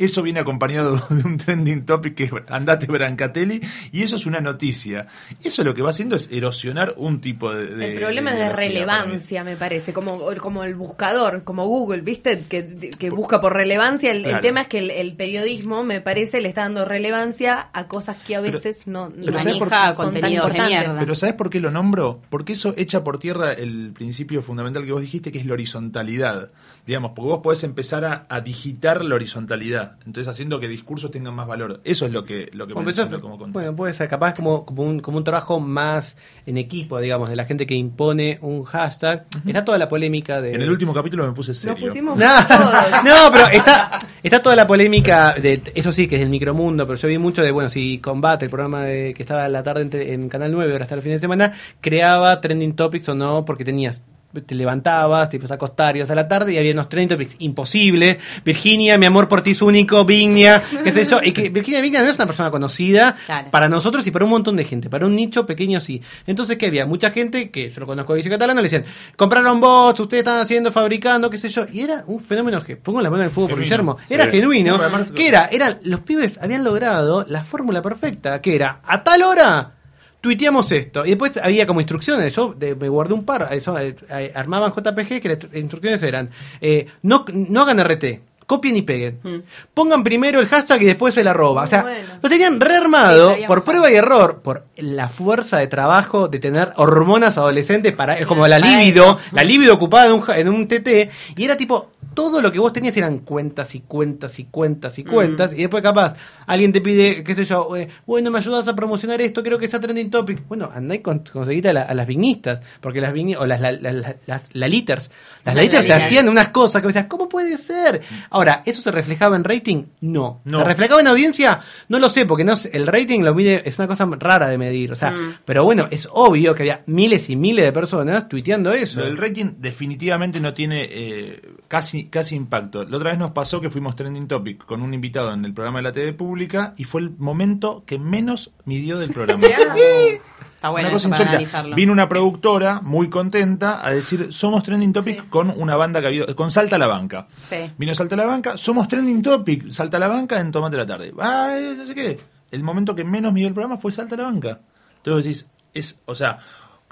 Eso viene acompañado de un trending topic que es andate Brancatelli y eso es una noticia. Eso lo que va haciendo es erosionar un tipo de... de- El problema es de mí. relevancia, me parece, como, como el buscador, como Google, ¿viste? Que, que busca por relevancia. El, tema es que el, el periodismo, me parece, le está dando relevancia a cosas que a veces no pero ¿sabes por qué? son tan Contenidos de mierda. Pero ¿sabes por qué lo nombro? Porque eso echa por tierra el principio fundamental que vos dijiste, que es la horizontalidad. Digamos, porque vos podés empezar a, a digitar la horizontalidad. Entonces haciendo que discursos tengan más valor. Eso es lo que, lo que Bueno, pero como contra. bueno, puede ser capaz como, como, un, como un trabajo más en equipo, digamos, de la gente que impone un hashtag. Está toda la polémica de... En el último capítulo me puse serio. Nos pusimos No, todos. no, pero está, está toda la polémica de eso sí que es del micromundo, pero yo vi mucho de bueno, si Combate, el programa de, que estaba a la tarde en, en Canal 9, ahora hasta el fin de semana, creaba trending topics o no, porque tenías te levantabas, te ibas a acostar, ibas a la tarde y había unos trending topics imposibles. Virginia, mi amor por ti es único, Vignia, qué sé yo. Y que Virginia Vignia no es una persona conocida Claro. para nosotros y para un montón de gente, para un nicho pequeño sí. Entonces, ¿qué había? Mucha gente que yo lo conozco de Vice Catalano, le decían, compraron bots, ustedes están haciendo, fabricando, qué sé yo. Y era un fenómeno que, pongo la mano en el fuego por. Guillermo, era Sí. genuino. Que era? Eran, los pibes habían logrado la fórmula perfecta, que era, a tal hora tuiteamos esto. Y después había como instrucciones. Yo de- me guardé un par. Eso, eh, eh, armaban JPG que las instru- instrucciones eran: eh, no, no hagan RT. Copien y peguen. Pongan primero el hashtag y después el arroba. O sea, bueno. lo tenían rearmado por prueba y error, por la fuerza de trabajo de tener hormonas adolescentes para, es como la libido, la libido ocupada en un, en un TT, y era tipo, todo lo que vos tenías eran cuentas y cuentas y cuentas y cuentas. Y después, capaz, alguien te pide, qué sé yo, eh, bueno, me ayudas a promocionar esto, quiero que sea trending topic. Bueno, andá y con- conseguite a, la- a las vignistas, porque las o las, la- la- la- las laliters. Las laliters te hacían unas cosas que decías, ¿cómo puede ser? Ahora, ¿eso se reflejaba en rating? No. No. ¿Se reflejaba en audiencia? No lo sé, porque no sé, el rating lo mide, es una cosa rara de medir. O sea, Mm. pero bueno, es obvio que había miles y miles de personas tuiteando eso. Lo del rating definitivamente no tiene eh, casi, casi impacto. La otra vez nos pasó que fuimos trending topic con un invitado en el programa de la TV pública y fue el momento que menos midió del programa. Está bueno una cosa eso para insólita. Vino una productora muy contenta a decir, somos trending topic Sí. con una banda que había, con Salta a la Banca. Sí. Vino Salta a la Banca, somos trending topic, Salta a la Banca en Tomate la Tarde. Ay, no sé qué. El momento que menos midió el programa fue Salta a la Banca. Entonces decís, es, o sea,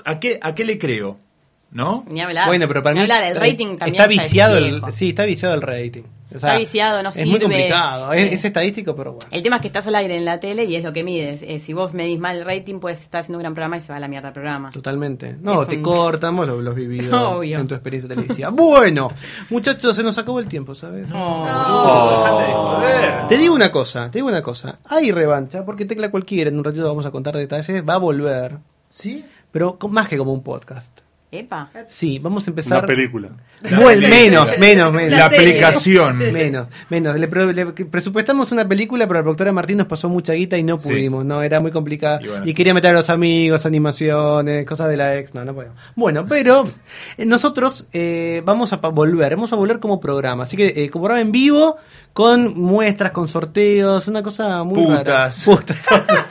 ¿a qué, a qué le creo? ¿No? Ni hablar. Bueno, pero para Ni mí hablar, el está- rating también está viciado el, sí, está viciado el rating. O sea, Está viciado, no Es muy sirve. complicado, es, es estadístico, pero bueno. El tema es que estás al aire en la tele y es lo que mides. Eh, si vos medís mal el rating, pues estás haciendo un gran programa y se va a la mierda el programa. Totalmente. No, Es te un- cortamos los, los vivido Obvio. en tu experiencia televisiva. bueno, muchachos, se nos acabó el tiempo, ¿sabes? Dejate de joder. Te digo una cosa, te digo una cosa. Hay revancha, porque Tecla Cualquiera, en un ratito vamos a contar detalles, va a volver. ¿Sí? Pero con- más que como un podcast. Epa. Sí, vamos a empezar. Una película. Bueno, menos, menos, menos. La aplicación. Menos, menos. Le, pre- le presupuestamos una película, pero la productora Martín nos pasó mucha guita y no Sí. pudimos, no, era muy complicada. Y quería meter a los amigos, animaciones, cosas de la ex, no, no podemos. Bueno, pero eh, nosotros eh, vamos a pa- volver, vamos a volver como programa, así que eh, como programa en vivo, con muestras, con sorteos, una cosa muy Putas. rara. Putas.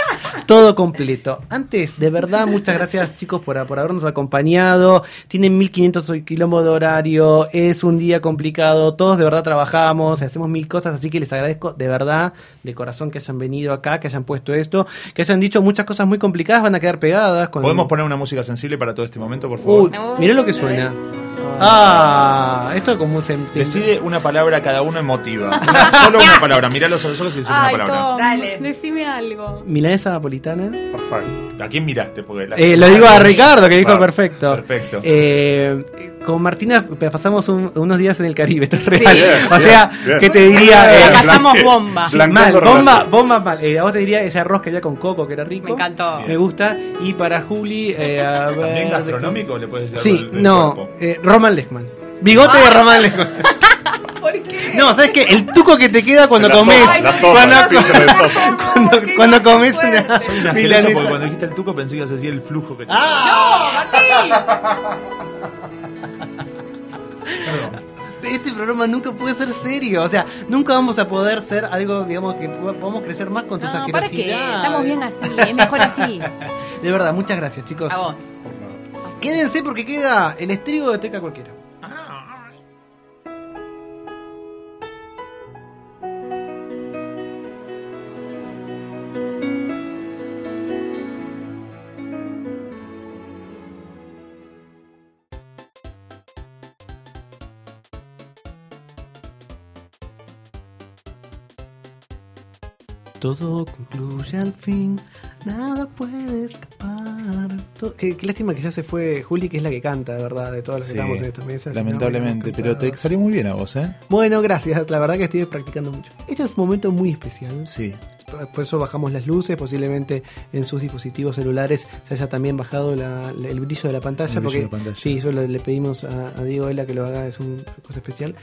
Todo completo. Antes, de verdad, muchas gracias chicos por, por habernos acompañado. Tienen 1500 kilómetros de horario, es un día complicado, todos de verdad trabajamos, hacemos mil cosas, así que les agradezco de verdad, de corazón que hayan venido acá, que hayan puesto esto, que hayan dicho muchas cosas muy complicadas, van a quedar pegadas. Con... ¿Podemos poner una música sensible para todo este momento, por favor? Uy, mirá lo que suena. Ah, esto es como un... sem- Decide una palabra cada uno emotiva. Solo una palabra. A los ojos y decide una Ay, palabra. Tom, Dale. decime algo. Milanesa napolitana. Perfecto. ¿A quién miraste? Porque la- Eh, lo digo a Ricardo, que dijo perfecto. perfecto. Eh, con Martina pasamos un- unos días en el Caribe, esto es real. O sea, bien. que te diría... eh, pasamos bomba. mal, blanqueando bomba, bomba mal. Eh, a vos te diría ese arroz que había con coco, que era rico. Me encantó. Me gusta. Y para Juli... Eh, a ver, ¿También gastronómico le puedes decir Sí, algo del- del no, eh, Roman Lechman. Bigote de Roman Lechman. ¿Por qué? No, ¿sabes qué? El tuco que te queda cuando La comes. sopa, la sopa, cuando, de sopa. cuando, cuando mal comes una milanesa. porque cuando dijiste el tuco pensé que se hacía el flujo que ¡Ah! Perdón. Este programa nunca puede ser serio, o sea, nunca vamos a poder ser algo, digamos, que po- podamos crecer más con tus No, para que estamos bien así, es mejor así. De verdad, muchas gracias, chicos. A vos. Quédense porque queda el estrigo de Teca cualquiera. Todo concluye al fin, nada puede escapar. Todo- qué, qué lástima que ya se fue Juli, que es la que canta, de verdad, de todas las que estamos en esta mesa. no, lamentablemente, pero te salió muy bien a vos, ¿eh? Bueno, gracias, la verdad que estoy practicando mucho. Este es un momento muy especial. Sí. Por eso bajamos las luces, posiblemente en sus dispositivos celulares se haya también bajado la- la- el brillo de la pantalla. El brillo porque de la pantalla. Sí, eso le, le pedimos a, a Diego Ela que lo haga, es una cosa especial.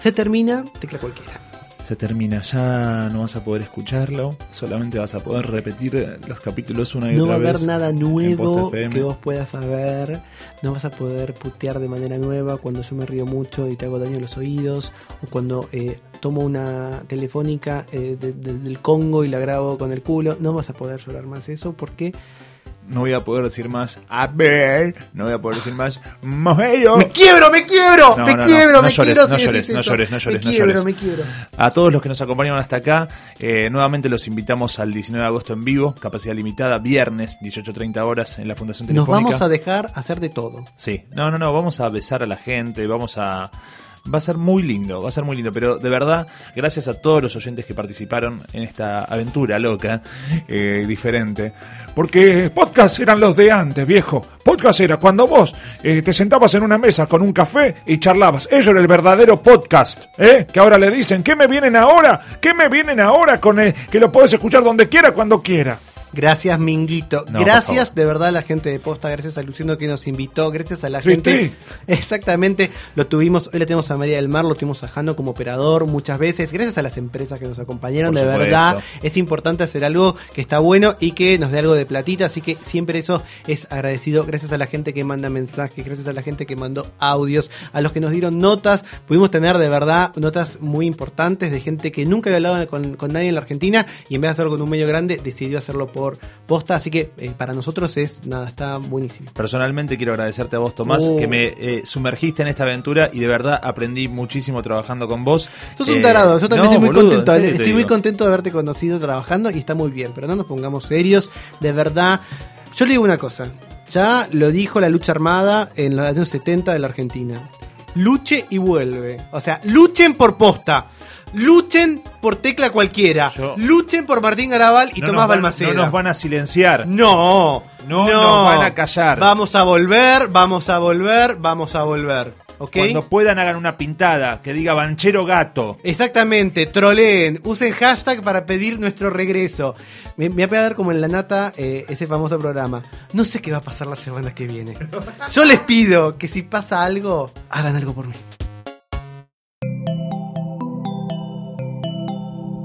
Se termina, tecla cualquiera. Se termina, ya no vas a poder escucharlo, solamente vas a poder repetir los capítulos una y No va otra a vez. haber nada en nuevo Posta FM. que vos puedas saber. No vas a poder putear de manera nueva cuando yo me río mucho y te hago daño a los oídos. O cuando eh, tomo una telefónica eh, de- de- del Congo y la grabo con el culo. No vas a poder llorar más eso porque No voy a poder decir más, a ver, no voy a poder decir más. ¡Me quiebro, me quiebro! No, ¡Me no, quiebro, no me llores, quiebro! no si llores, no llores, no llores, Me no quiebro, llores. me quiebro. A todos los que nos acompañaron hasta acá, eh, nuevamente los invitamos al 19 de agosto en vivo, capacidad limitada, viernes, 18.30 horas en la Fundación Nos Telefónica. vamos a dejar hacer de todo. Sí, no, no, no, vamos a besar a la gente, vamos a Va a ser muy lindo, va a ser muy lindo. Pero de verdad, gracias a todos los oyentes que participaron en esta aventura loca, eh, diferente. Porque podcast eran los de antes, viejo. Podcast era cuando vos eh, te sentabas en una mesa con un café y charlabas. Eso era el verdadero podcast, ¿eh? Que ahora le dicen, ¿qué me vienen ahora? ¿Qué me vienen ahora con el que lo puedes escuchar donde quiera, cuando quiera? Gracias, Minguito. No, gracias de verdad a la gente de Posta, gracias a Luciano que nos invitó, gracias a la gente. Exactamente, lo tuvimos, hoy le tenemos a María del Mar, lo tuvimos a Jano como operador muchas veces, gracias a las empresas que nos acompañaron, de verdad. Es importante hacer algo que está bueno y que nos dé algo de platita, así que siempre eso es agradecido. Gracias a la gente que manda mensajes, gracias a la gente que mandó audios, a los que nos dieron notas. Pudimos tener de verdad notas muy importantes de gente que nunca había hablado con, con nadie en la Argentina y en vez de hacerlo con un medio grande, decidió hacerlo por posta. Así que eh, para nosotros es nada, está buenísimo. Personalmente quiero agradecerte a vos, Tomás, Oh. que me eh, sumergiste en esta aventura y de verdad aprendí muchísimo trabajando con vos. Sos un Eh, tarado, yo también no, estoy muy boludo, contento. Estoy muy contento de haberte conocido trabajando y está muy bien, pero no nos pongamos serios, de verdad. Yo le digo una cosa, ya lo dijo la lucha armada en los años 70 de la Argentina. Luche y vuelve. O sea, luchen por posta. Luchen por tecla cualquiera. Yo- Luchen por Martín Garabal y No Tomás van- Balmaceda. No nos van a silenciar. No, No nos van a callar. Vamos a volver, vamos a volver, vamos a volver. ¿Ok? Cuando puedan hagan una pintada que diga banchero gato. Exactamente, troleen, usen hashtag para pedir nuestro regreso. Me, me voy a dar como en la nata eh, ese famoso programa. No sé qué va a pasar la semana que viene. Yo les pido que si pasa algo, hagan algo por mí.